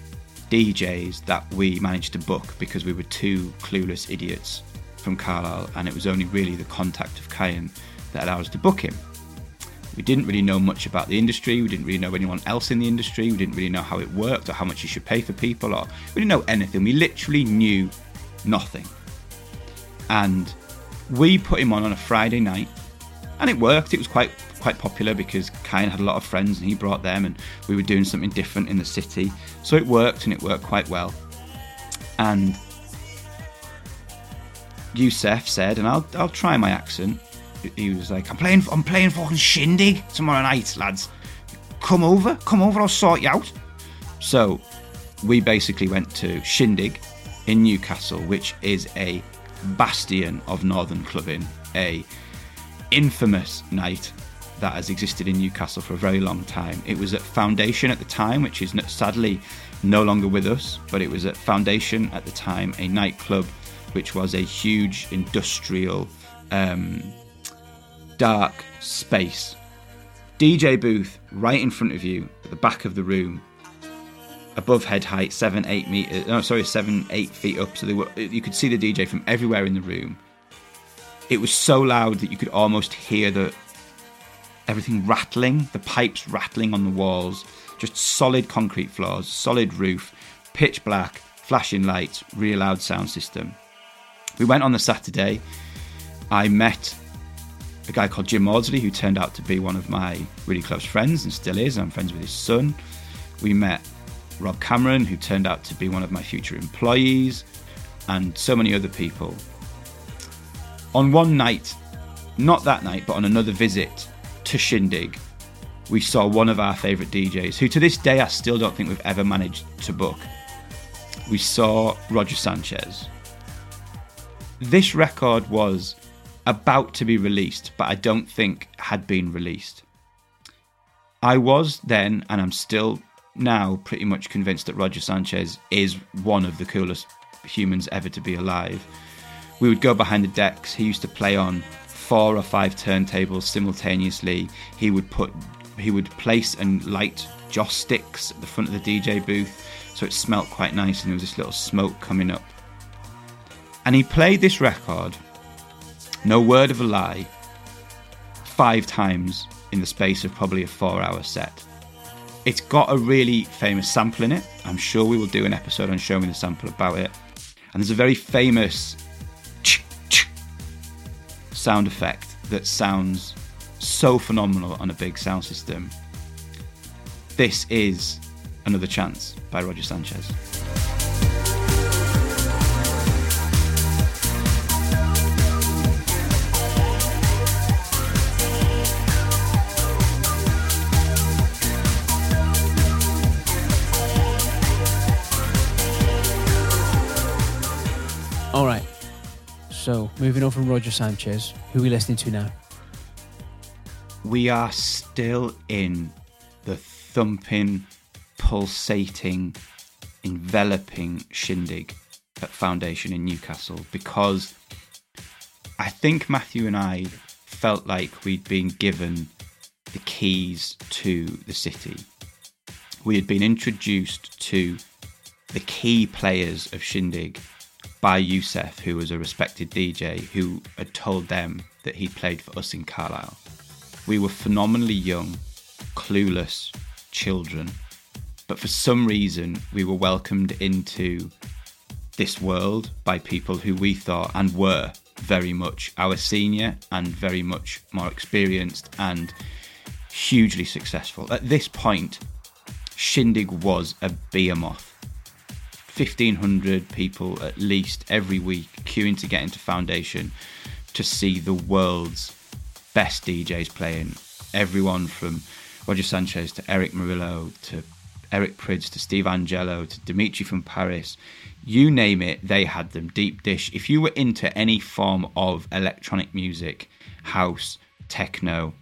DJs that we managed to book because we were two clueless idiots from Carlisle, and it was only really the contact of Kyan that allowed us to book him. We didn't really know much about the industry, we didn't really know anyone else in the industry, we didn't really know how it worked or how much you should pay for people, or we didn't know anything. We literally knew nothing. And we put him on on a Friday night, and it worked. It was quite quite popular because Kyan had a lot of friends and he brought them, and we were doing something different in the city. So it worked, and it worked quite well. And Yousef said, and I'll I'll try my accent. He was like, "I'm playing, I'm playing fucking shindig tomorrow night, lads. Come over, come over. I'll sort you out." So we basically went to Shindig in Newcastle, which is a bastion of northern clubbing, a infamous night that has existed in Newcastle for a very long time. It was at Foundation at the time, which is sadly no longer with us, but it was at Foundation at the time, a nightclub which was a huge industrial, um, dark space. DJ booth right in front of you at the back of the room, above head height, seven, eight meters. No, sorry, seven, eight feet up. So were, you could see the DJ from everywhere in the room. It was so loud that you could almost hear the everything rattling, the pipes rattling on the walls, just solid concrete floors, solid roof, pitch black, flashing lights, really loud sound system. We went on the Saturday. I met a guy called Jim Maudsley, who turned out to be one of my really close friends and still is. I'm friends with his son. We met Rob Cameron, who turned out to be one of my future employees, and so many other people. On one night, not that night, but on another visit to Shindig, we saw one of our favourite DJs, who to this day I still don't think we've ever managed to book. We saw Roger Sanchez. This record was about to be released, but I don't think had been released. I was then, and I'm still now, pretty much convinced that Roger Sanchez is one of the coolest humans ever to be alive. We would go behind the decks. He used to play on four or five turntables simultaneously. He would put, he would place and light joss sticks at the front of the DJ booth, so it smelt quite nice, and there was this little smoke coming up. And he played this record no word of a lie, five times in the space of probably a four hour set. It's got a really famous sample in it. I'm sure we will do an episode on showing the sample about it. And there's a very famous sound effect that sounds so phenomenal on a big sound system. This is Another Chance by Roger Sanchez. Moving on from Roger Sanchez, who are we listening to now? We are still in the thumping, pulsating, enveloping shindig at Foundation in Newcastle because I think Matthew and I felt like we'd been given the keys to the city. We had been introduced to the key players of Shindig by Yousef, who was a respected DJ, who had told them that he played for us in Carlisle. We were phenomenally young, clueless children, but for some reason we were welcomed into this world by people who we thought and were very much our senior and very much more experienced and hugely successful. At this point, Shindig was a behemoth 1,500 people at least every week queuing to get into Foundation to see the world's best DJs playing. Everyone from Roger Sanchez to Erick Morillo to Eric Prydz to Steve Angello to Dimitri from Paris. You name it, they had them. Deep Dish. If you were into any form of electronic music, house, techno,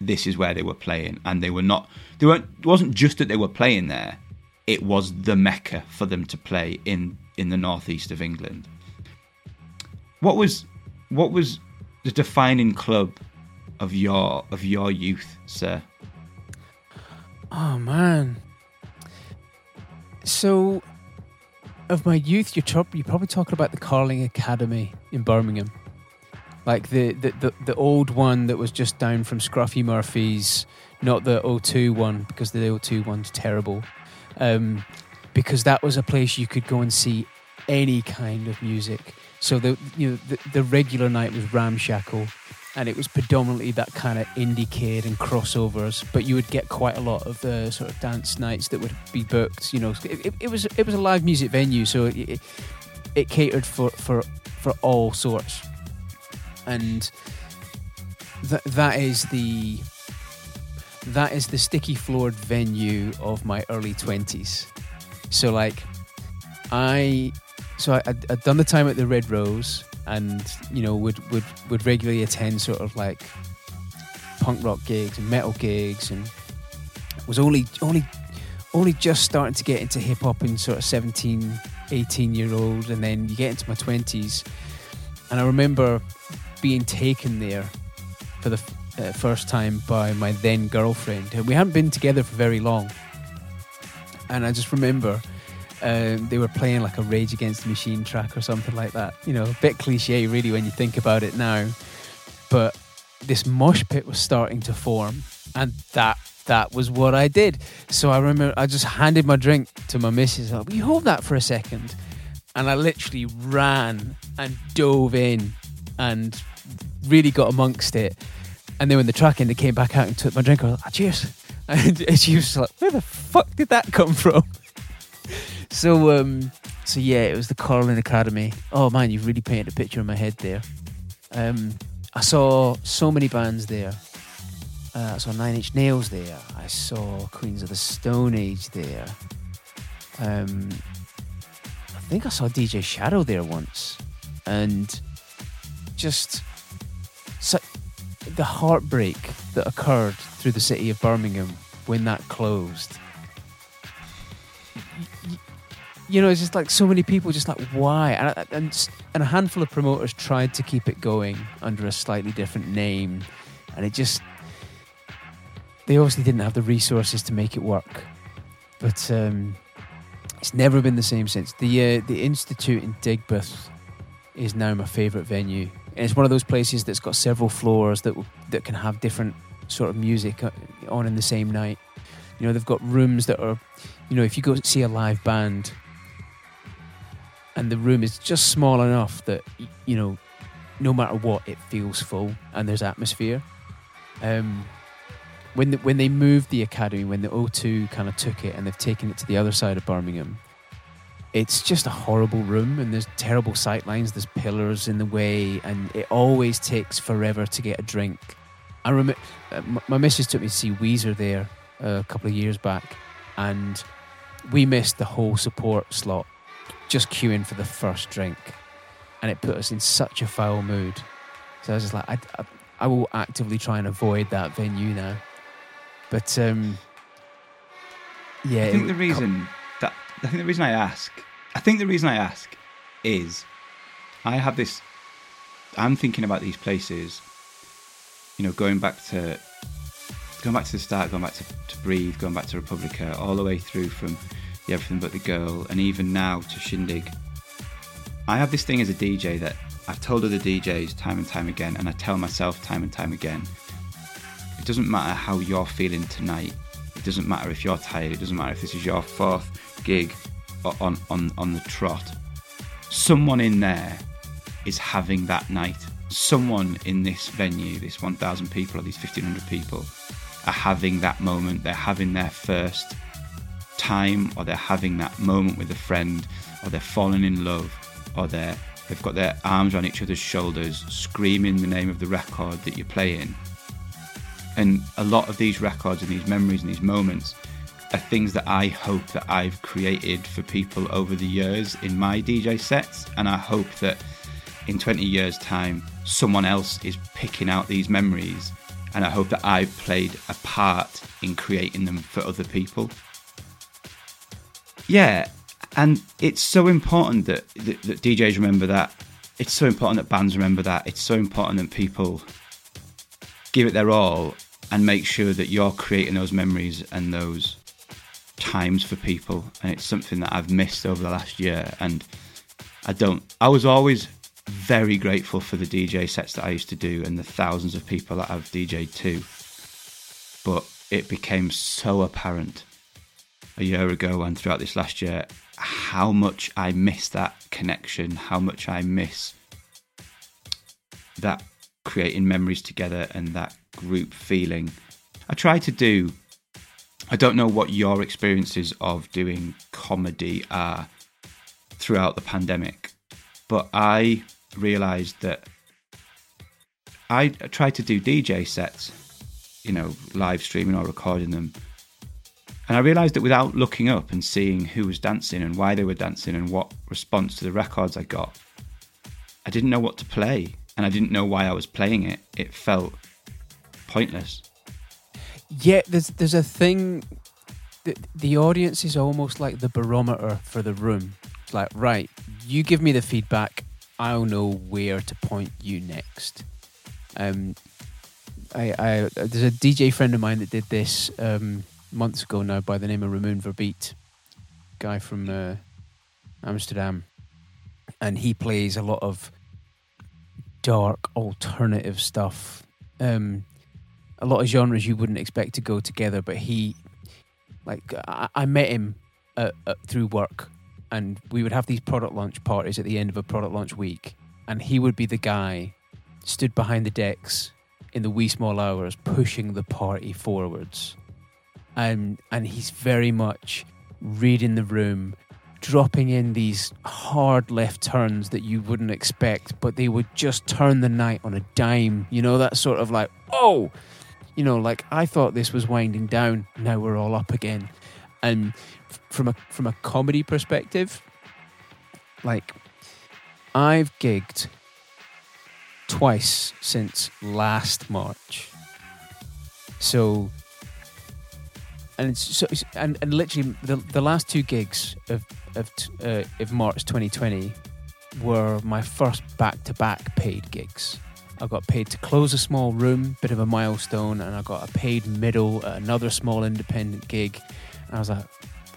this is where they were playing. And they were not, they weren't, it wasn't just that they were playing there, it was the mecca for them to play in in the northeast of England. What was what was the defining club of your of your youth, sir? Oh man. So, of my youth, you're, you're probably talking about the Carling Academy in Birmingham, like the, the the the old one that was just down from Scruffy Murphy's, not the O2 one because the O2 one's terrible um, because that was a place you could go and see any kind of music. So the you know the, the regular night was ramshackle, and it was predominantly that kind of indie kid and crossovers. But you would get quite a lot of the sort of dance nights that would be booked. You know, it, it, it was it was a live music venue, so it, it catered for for for all sorts, and that that is the that is the sticky floored venue of my early 20s. So, like, I, so I, I'd, I'd done the time at the Red Rose and, you know, would, would, would regularly attend sort of like punk rock gigs and metal gigs and was only, only, only just starting to get into hip hop in sort of 17, 18 year old. And then you get into my 20s. And I remember being taken there for the uh, first time by my then girlfriend. We hadn't been together for very long. And I just remember um, they were playing like a Rage Against the Machine track or something like that. You know, a bit cliche really when you think about it now. But this mosh pit was starting to form, and that that was what I did. So I remember I just handed my drink to my missus. Like, Will you hold that for a second? And I literally ran and dove in and really got amongst it. And then when the track ended, came back out and took my drink. I was like, ah, cheers. And she was like, where the fuck did that come from? so, um, so yeah, it was the Carling Academy. Oh man, you've really painted a picture in my head there. Um, I saw so many bands there. Uh, I saw Nine Inch Nails there. I saw Queens of the Stone Age there. Um, I think I saw DJ Shadow there once, and just so, the heartbreak that occurred through the city of Birmingham when that closed. You know, it's just like so many people just like why, and and and a handful of promoters tried to keep it going under a slightly different name, and it just they obviously didn't have the resources to make it work. But um, it's never been the same since. The uh, the Institute in Digbeth is now my favourite venue. It's one of those places that's got several floors that that can have different sort of music uh, on in the same night. You know, they've got rooms that are, you know, if you go see a live band, and the room is just small enough that you know, no matter what, it feels full and there's atmosphere. Um, when the, when they moved the academy, when the O2 kind of took it and they've taken it to the other side of Birmingham, it's just a horrible room and there's terrible sight lines, there's pillars in the way, and it always takes forever to get a drink. I remember uh, my missus took me to see Weezer there uh, a couple of years back, and we missed the whole support slot just queuing for the first drink, and it put us in such a foul mood. So I was just like, I, I, I will actively try and avoid that venue now. But um, yeah, I think the reason that I think the reason I ask, I think the reason I ask is I have this. I'm thinking about these places. You know, going back to going back to the start, going back to, to Breathe, going back to Republica, all the way through from Everything But the Girl, and even now to Shindig. I have this thing as a DJ that I've told other DJs time and time again, and I tell myself time and time again it doesn't matter how you're feeling tonight. It doesn't matter if you're tired. It doesn't matter if this is your fourth gig on, on, on the trot. Someone in there is having that night. Someone in this venue, this 1,000 people or these 1,500 people, are having that moment. They're having their first time, or they're having that moment with a friend, or they're falling in love, or they're, they've got their arms on each other's shoulders, screaming the name of the record that you're playing and a lot of these records and these memories and these moments are things that I hope that I've created for people over the years in my DJ sets. And I hope that in 20 years' time, someone else is picking out these memories. And I hope that I've played a part in creating them for other people. Yeah, and it's so important that, that, that DJs remember that. It's so important that bands remember that. It's so important that people give it their all and make sure that you're creating those memories and those times for people. And it's something that I've missed over the last year. And I don't, I was always very grateful for the DJ sets that I used to do and the thousands of people that I've DJed to. But it became so apparent a year ago and throughout this last year how much I miss that connection, how much I miss that creating memories together and that group feeling. I try to do, I don't know what your experiences of doing comedy are throughout the pandemic, but I realized that I tried to do DJ sets, you know, live streaming or recording them. And I realized that without looking up and seeing who was dancing and why they were dancing and what response to the records I got, I didn't know what to play and I didn't know why I was playing it. It felt pointless. Yeah, there's there's a thing. The, the audience is almost like the barometer for the room. It's like, right, you give me the feedback, I'll know where to point you next. Um, I, I there's a DJ friend of mine that did this um, months ago now by the name of Ramon Verbeet, guy from uh, Amsterdam, and he plays a lot of dark alternative stuff um, a lot of genres you wouldn't expect to go together, but he, like, I, I met him uh, uh, through work, and we would have these product launch parties at the end of a product launch week, and he would be the guy stood behind the decks in the wee small hours, pushing the party forwards, and and he's very much reading the room. Dropping in these hard left turns that you wouldn't expect, but they would just turn the night on a dime. You know, that sort of like, oh, you know, like I thought this was winding down. Now we're all up again. And from a from a comedy perspective, like I've gigged twice since last March. So and so and and literally the the last two gigs of of uh, of March 2020 were my first back to back paid gigs. I got paid to close a small room, bit of a milestone, and I got a paid middle at another small independent gig. And I was like,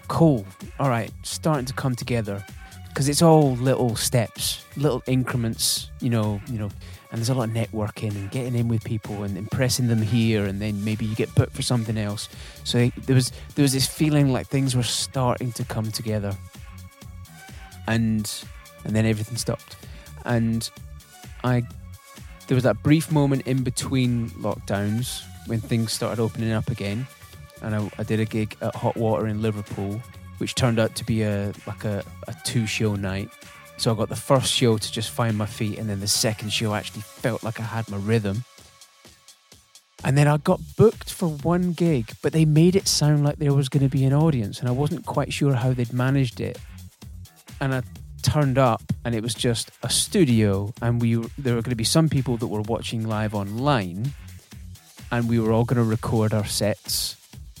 cool, all right, starting to come together because it's all little steps, little increments, you know, you know. And there's a lot of networking and getting in with people and impressing them here, and then maybe you get put for something else. So there was there was this feeling like things were starting to come together, and and then everything stopped, and I there was that brief moment in between lockdowns when things started opening up again, and I, I did a gig at Hot Water in Liverpool, which turned out to be a like a, a two show night. So I got the first show to just find my feet, and then the second show actually felt like I had my rhythm. And then I got booked for one gig, but they made it sound like there was going to be an audience, and I wasn't quite sure how they'd managed it. And I turned up, and it was just a studio, and we there were going to be some people that were watching live online, and we were all going to record our sets,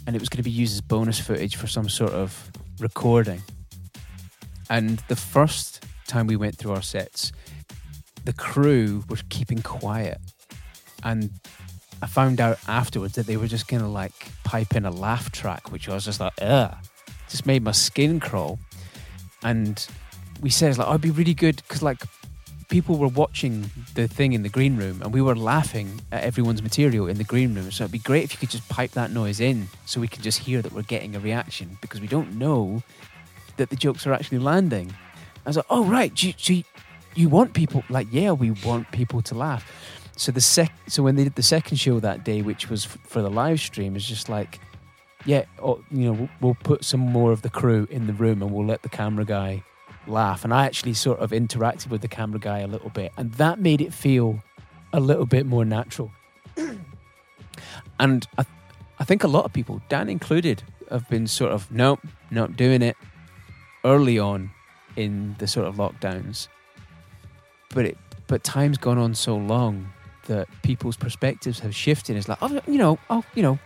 and it was going to be used as bonus footage for some sort of recording. And the first time we went through our sets, the crew were keeping quiet, and I found out afterwards that they were just going to like pipe in a laugh track, which I was just like, ugh, just made my skin crawl. And we said, like, oh, it'd be really good because like people were watching the thing in the green room and we were laughing at everyone's material in the green room. So it'd be great if you could just pipe that noise in so we can just hear that we're getting a reaction because we don't know that the jokes are actually landing. I was like, oh, right. Do you, do you, want people, like, yeah, we want people to laugh. So the sec, so when they did the second show that day, which was f- for the live stream, is just like, yeah, oh, you know, we'll put some more of the crew in the room and we'll let the camera guy laugh. And I actually sort of interacted with the camera guy a little bit, and that made it feel a little bit more natural. and I, I think a lot of people, Dan included, have been sort of nope, not doing it early on in the sort of lockdowns. But it, but time's gone on so long that people's perspectives have shifted. It's like, oh, you know, oh, you know,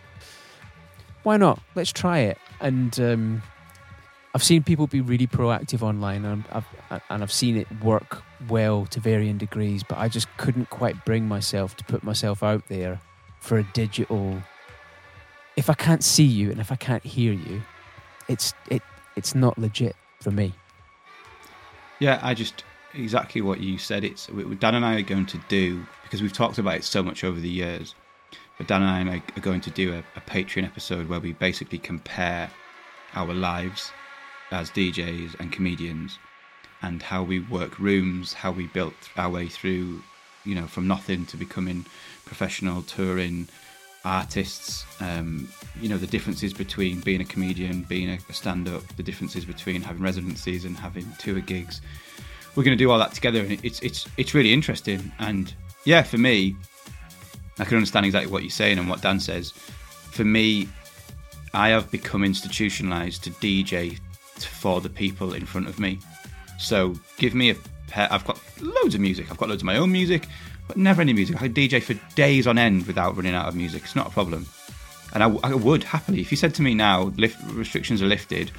why not? Let's try it. And um, I've seen people be really proactive online, and I've and I've seen it work well to varying degrees. But I just couldn't quite bring myself to put myself out there for a digital. If I can't see you and if I can't hear you, it's it it's not legit for me. Yeah, I just exactly what you said. It's Dan and I are going to do because we've talked about it so much over the years. But Dan and I are going to do a, a Patreon episode where we basically compare our lives as DJs and comedians and how we work rooms, how we built our way through, you know, from nothing to becoming professional touring artists. Um, you know, the differences between being a comedian, being a, a stand-up, the differences between having residencies and having tour gigs. We're going to do all that together, and it's it's it's really interesting. And yeah, for me, I can understand exactly what you're saying and what Dan says. For me, I have become institutionalized to DJ for the people in front of me. So give me a pair. I've got loads of music. I've got loads of my own music, but never any music. I could DJ for days on end without running out of music. It's not a problem. And I, I would happily. If you said to me now, lift, restrictions are lifted,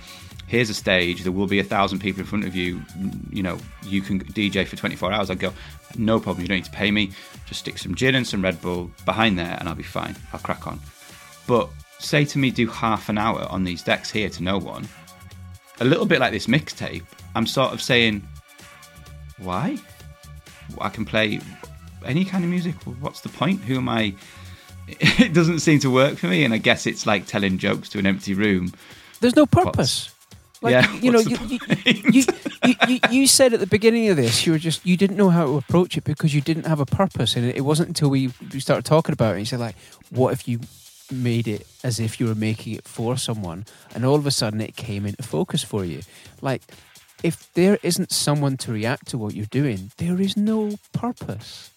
here's a stage, there will be a thousand people in front of you, you know, you can DJ for 24 hours. I'd go, no problem, you don't need to pay me. Just stick some gin and some Red Bull behind there and I'll be fine. I'll crack on. But say to me, do half an hour on these decks here to no one, a little bit like this mixtape, I'm sort of saying, why? I can play any kind of music. What's the point? Who am I? It doesn't seem to work for me, and I guess it's like telling jokes to an empty room. There's no purpose. Like, yeah, you know, you, you, you, you, you, said at the beginning of this, you were just you didn't know how to approach it because you didn't have a purpose, and it, it wasn't until we, we started talking about it. And you said like, what if you made it as if you were making it for someone, and all of a sudden it came into focus for you? Like, if there isn't someone to react to what you're doing, there is no purpose.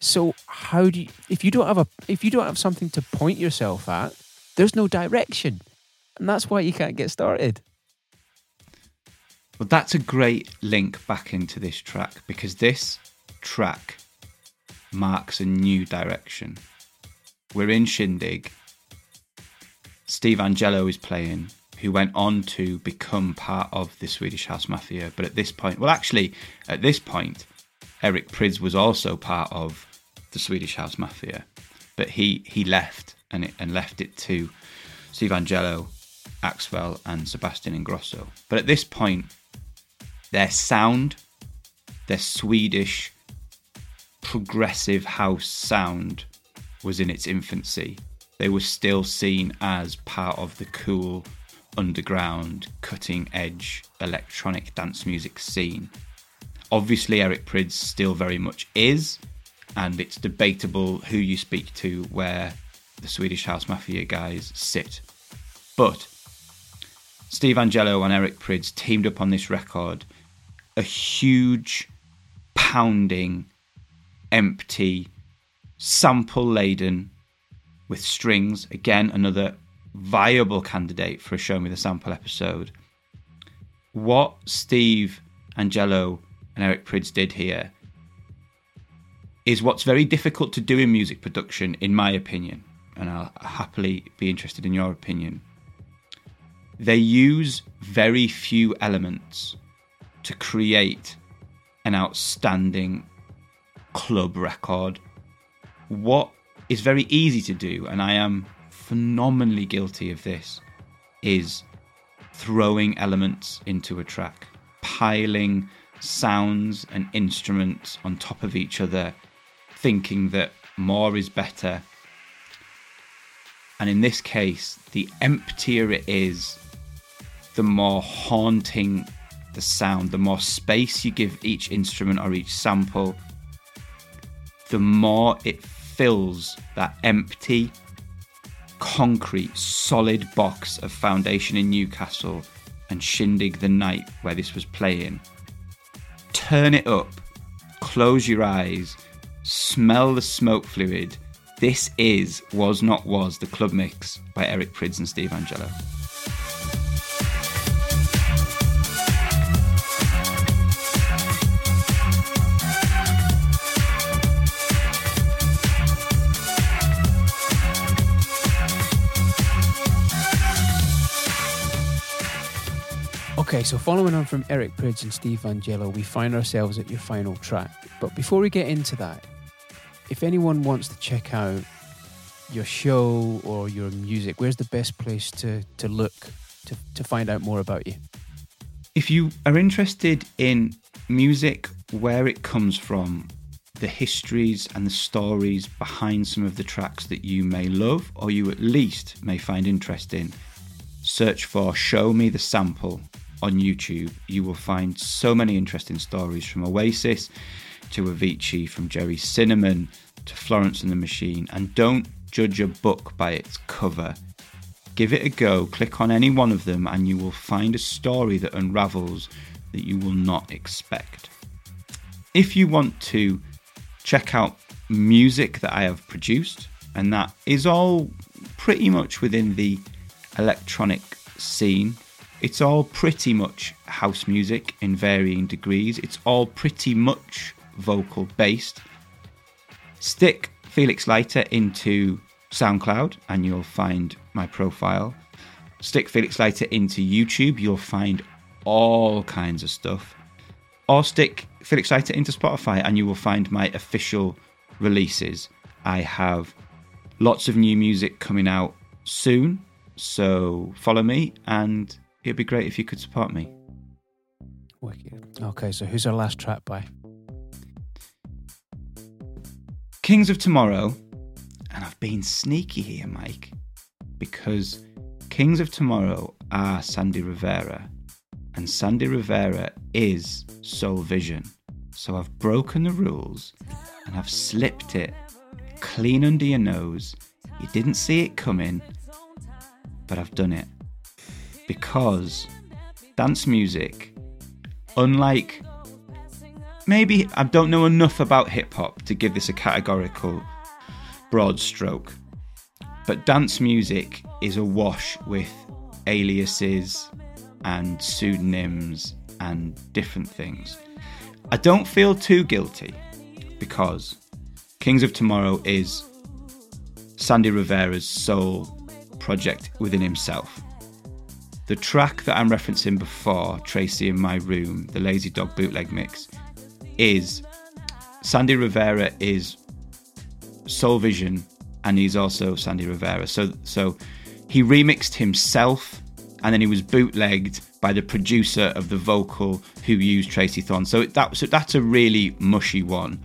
So how do you, if you don't have a if you don't have something to point yourself at, there's no direction, and that's why you can't get started. Well, that's a great link back into this track because this track marks a new direction. We're in Shindig. Steve Angello is playing, who went on to become part of the Swedish House Mafia. But at this point, well, actually, at this point, Eric Prydz was also part of the Swedish House Mafia, but he he left and it, and left it to Steve Angello, Axwell, and Sebastian Ingrosso. But at this point, their sound, their Swedish progressive house sound, was in its infancy. They were still seen as part of the cool, underground, cutting edge electronic dance music scene. Obviously, Eric Prydz still very much is, and it's debatable who you speak to where the Swedish House Mafia guys sit. But Steve Angello and Eric Prydz teamed up on this record, a huge, pounding, empty, sample laden with strings. Again, another viable candidate for a Show Me the Sample episode. What Steve Angello and Eric Prydz did here is what's very difficult to do in music production, in my opinion, and I'll happily be interested in your opinion. They use very few elements to create an outstanding club record. What is very easy to do, and I am phenomenally guilty of this, is throwing elements into a track, piling sounds and instruments on top of each other, thinking that more is better. And in this case, the emptier it is, the more haunting the sound, the more space you give each instrument or each sample, the more it fills that empty, concrete, solid box of Foundation in Newcastle and Shindig the night where this was playing. Turn it up, close your eyes, smell the smoke fluid. This is Woz Not Woz, the club mix by Eric Prydz and Steve Angello. Okay, so following on from Eric Prydz and Steve Angello, we find ourselves at your final track. But before we get into that, if anyone wants to check out your show or your music, where's the best place to, to look to, to find out more about you? If you are interested in music, where it comes from, the histories and the stories behind some of the tracks that you may love or you at least may find interesting, search for Show Me the Sample on YouTube. You will find so many interesting stories from Oasis to Avicii, from Gerry Cinnamon to Florence and the Machine. And don't judge a book by its cover. Give it a go, click on any one of them, and you will find a story that unravels that you will not expect. If you want to check out music that I have produced, and that is all pretty much within the electronic scene. It's all pretty much house music in varying degrees. It's all pretty much vocal based. Stick Felix Leiter into SoundCloud and you'll find my profile. Stick Felix Leiter into YouTube, you'll find all kinds of stuff. Or stick Felix Leiter into Spotify and you will find my official releases. I have lots of new music coming out soon, so follow me and it'd be great if you could support me. Wicked. Okay, so who's our last track by? Kings of Tomorrow, and I've been sneaky here, Mike, because Kings of Tomorrow are Sandy Rivera, and Sandy Rivera is Soul Vision. So I've broken the rules and I've slipped it clean under your nose. You didn't see it coming, but I've done it. Because dance music, unlike maybe I don't know enough about hip hop to give this a categorical broad stroke, but dance music is awash with aliases and pseudonyms and different things. I don't feel too guilty because Kings of Tomorrow is Sandy Rivera's sole project within himself. The track that I'm referencing before, Tracey in My Room, the Lazy Dog bootleg mix, is Sandy Rivera is Soul Vision and he's also Sandy Rivera. So so he remixed himself and then he was bootlegged by the producer of the vocal who used Tracey Thorn. So that so that's a really mushy one.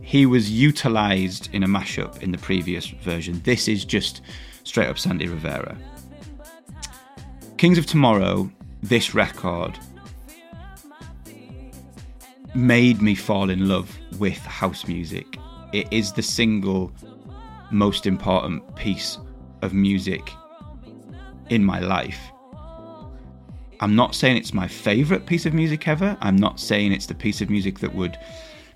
He was utilized in a mashup in the previous version. This is just straight up Sandy Rivera. Kings of Tomorrow, this record made me fall in love with house music. It is the single most important piece of music in my life. I'm not saying it's my favourite piece of music ever. I'm not saying it's the piece of music that would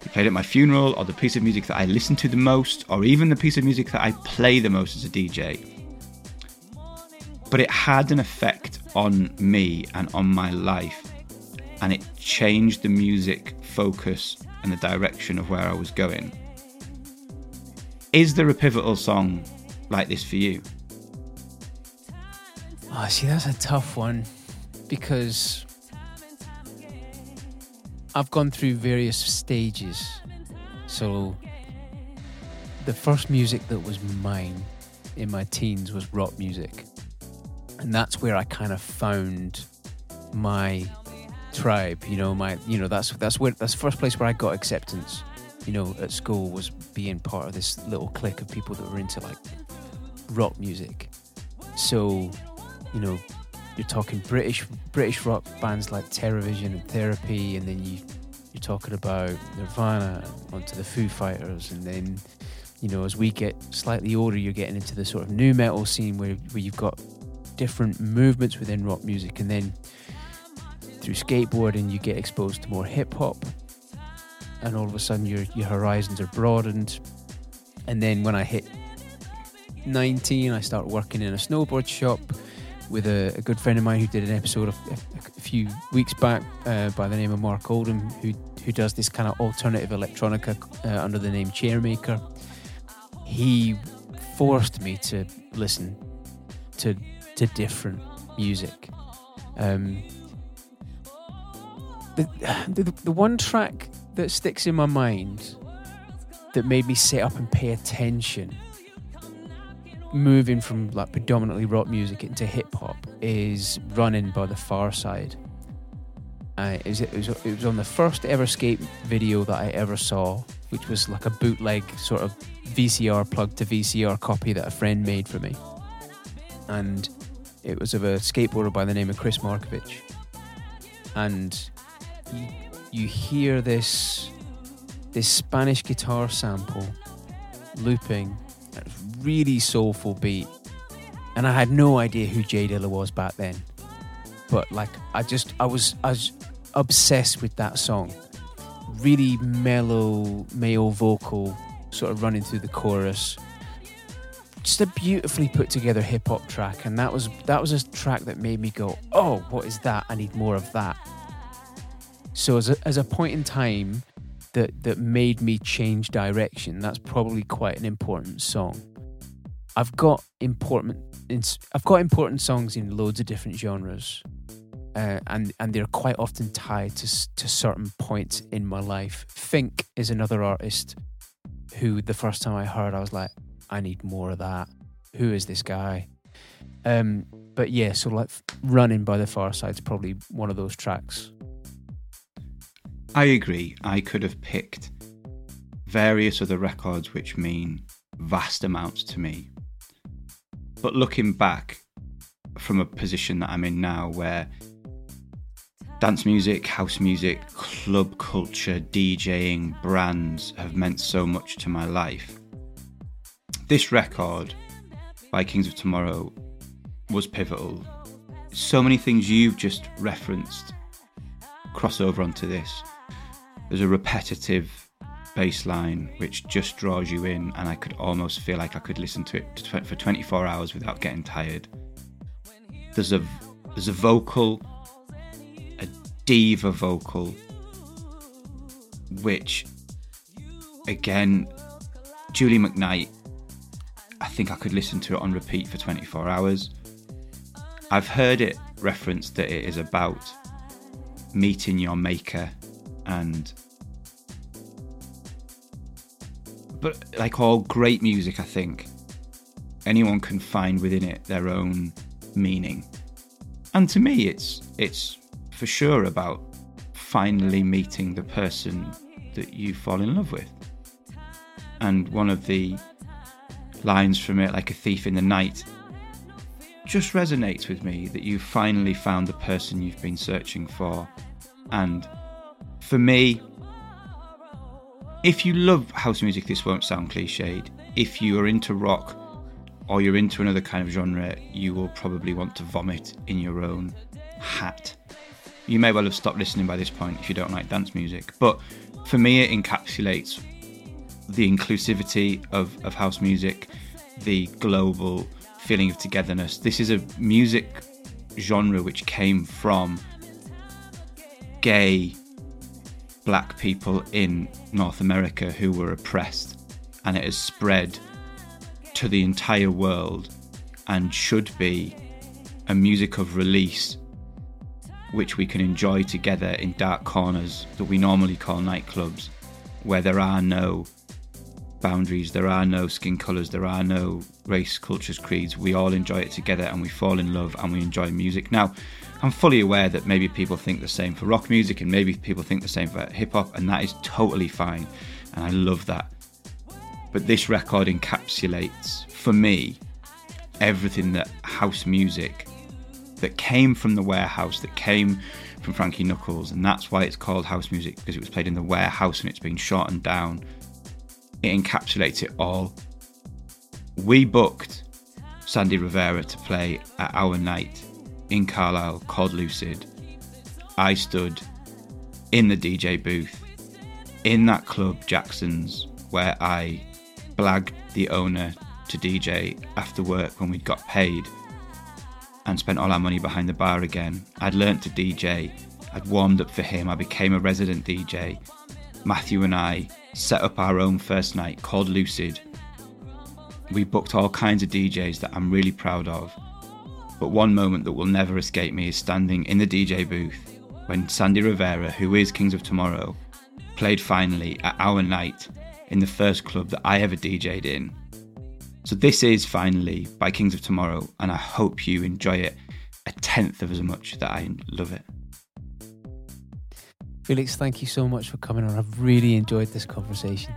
be played at my funeral or the piece of music that I listen to the most or even the piece of music that I play the most as a DJ. But it had an effect on me and on my life and it changed the music focus and the direction of where I was going. Is there a pivotal song like this for you? Oh, see, that's a tough one because I've gone through various stages. So, the first music that was mine in my teens was rock music. And that's where I kind of found my tribe, you know, my you know, that's that's where that's the first place where I got acceptance, you know, at school was being part of this little clique of people that were into like rock music. So, you know, you're talking British British rock bands like Terrorvision and Therapy, and then you you're talking about Nirvana onto the Foo Fighters, and then you know as we get slightly older, you're getting into the sort of nu metal scene where where you've got different movements within rock music, and then through skateboarding you get exposed to more hip hop, and all of a sudden your your horizons are broadened, and then when I hit 19, I start working in a snowboard shop with a, a, good friend of mine who did an episode of, a, few weeks back uh, by the name of Mark Oldham, who who does this kind of alternative electronica uh, under the name Chairmaker. He forced me to listen to to different music. Um, the, the the one track that sticks in my mind that made me sit up and pay attention moving from like predominantly rock music into hip hop is "Running" by the Pharcyde. Uh, it, was, it, was, it was on the first ever skate video that I ever saw, which was like a bootleg sort of VCR plug to VCR copy that a friend made for me, and it was of a skateboarder by the name of Chris Markovich, and you, you hear this this Spanish guitar sample looping a really soulful beat. And I had no idea who J Dilla was back then. But like I just I was I was obsessed with that song. Really mellow male vocal sort of running through the chorus. Just a beautifully put together hip hop track and that was that was a track that made me go, "Oh, what is that? I need more of that." So as a, as a point in time that that made me change direction, that's probably quite an important song. I've got important I've got important songs in loads of different genres, uh, and and they're quite often tied to to certain points in my life. Fink is another artist who the first time I heard, I was like, I need more of that. Who is this guy? Um, but yeah, so like "Running" by the Pharcyde is probably one of those tracks. I agree. I could have picked various other records which mean vast amounts to me. But looking back from a position that I'm in now, where dance music, house music, club culture, DJing, brands have meant so much to my life, this record by Kings of Tomorrow was pivotal. So many things you've just referenced cross over onto this. There's a repetitive bass line which just draws you in, and I could almost feel like I could listen to it for 24 hours without getting tired. There's a there's a vocal, a diva vocal, which again, Julie McKnight. I think I could listen to it on repeat for 24 hours. I've heard it referenced that it is about meeting your maker and but like all great music i think. Anyone can find within it their own meaning. And to me it's it's for sure about finally meeting the person that you fall in love with. And one of the lines from it like a thief in the night just resonates with me that you've finally found the person you've been searching for and for me, if you love house music, this won't sound cliched. If you are into rock or you're into another kind of genre, you will probably want to vomit in your own hat. You may well have stopped listening by this point if you don't like dance music. But for me, it encapsulates the inclusivity of, of house music, the global feeling of togetherness. This is a music genre which came from gay black people in North America who were oppressed, and it has spread to the entire world and should be a music of release which we can enjoy together in dark corners that we normally call nightclubs, where there are no boundaries, there are no skin colours, there are no race, cultures, creeds. We all enjoy it together and we fall in love and we enjoy music. Now, I'm fully aware that maybe people think the same for rock music and maybe people think the same for hip hop, and that is totally fine. And I love that. But this record encapsulates, for me, everything that house music that came from the warehouse, that came from Frankie Knuckles, and that's why it's called house music because it was played in the warehouse and it's been shortened down. It encapsulates it all. We booked Sandy Rivera to play at our night in Carlisle called Lucid, I stood in the DJ booth in that club, Jackson's, where I blagged the owner to DJ after work when we'd got paid and spent all our money behind the bar again. I'd learnt to DJ, I'd warmed up for him, I became a resident DJ. Matthew and I set up our own first night called Lucid. We booked all kinds of DJs that I'm really proud of but one moment that will never escape me is standing in the DJ booth when Sandy Rivera, who is Kings of Tomorrow, played finally at our night in the first club that I ever DJ'd in. So this is finally by Kings of Tomorrow, and I hope you enjoy it a tenth of as much that I love it. Felix, thank you so much for coming on. I've really enjoyed this conversation.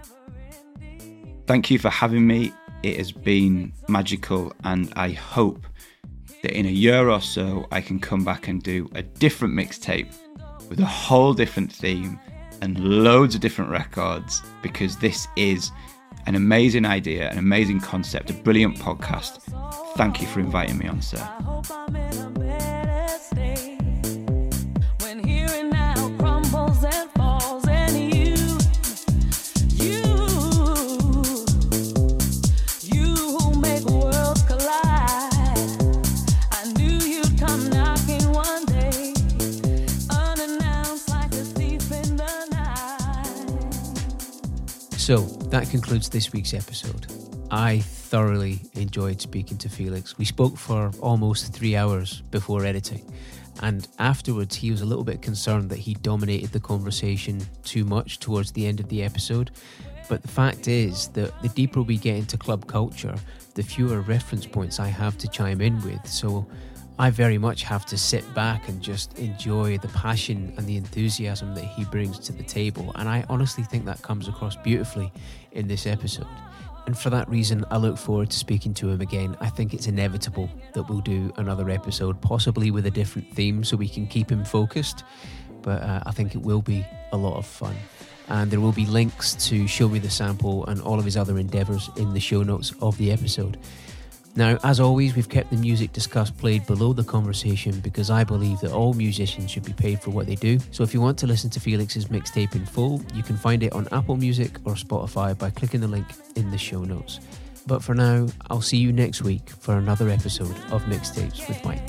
Thank you for having me. It has been magical, and I hope that in a year or so I can come back and do a different mixtape with a whole different theme and loads of different records because this is an amazing idea, an amazing concept, a brilliant podcast. Thank you for inviting me on, sir. So that concludes this week's episode. I thoroughly enjoyed speaking to Felix. We spoke for almost three hours before editing, and afterwards, he was a little bit concerned that he dominated the conversation too much towards the end of the episode. But the fact is that the deeper we get into club culture, the fewer reference points I have to chime in with. So I very much have to sit back and just enjoy the passion and the enthusiasm that he brings to the table. And I honestly think that comes across beautifully in this episode. And for that reason, I look forward to speaking to him again. I think it's inevitable that we'll do another episode, possibly with a different theme so we can keep him focused. But uh, I think it will be a lot of fun. And there will be links to Show Me the Sample and all of his other endeavours in the show notes of the episode. Now, as always, we've kept the music discussed played below the conversation because I believe that all musicians should be paid for what they do. So if you want to listen to Felix's mixtape in full, you can find it on Apple Music or Spotify by clicking the link in the show notes. But for now, I'll see you next week for another episode of Mixtapes with Mike.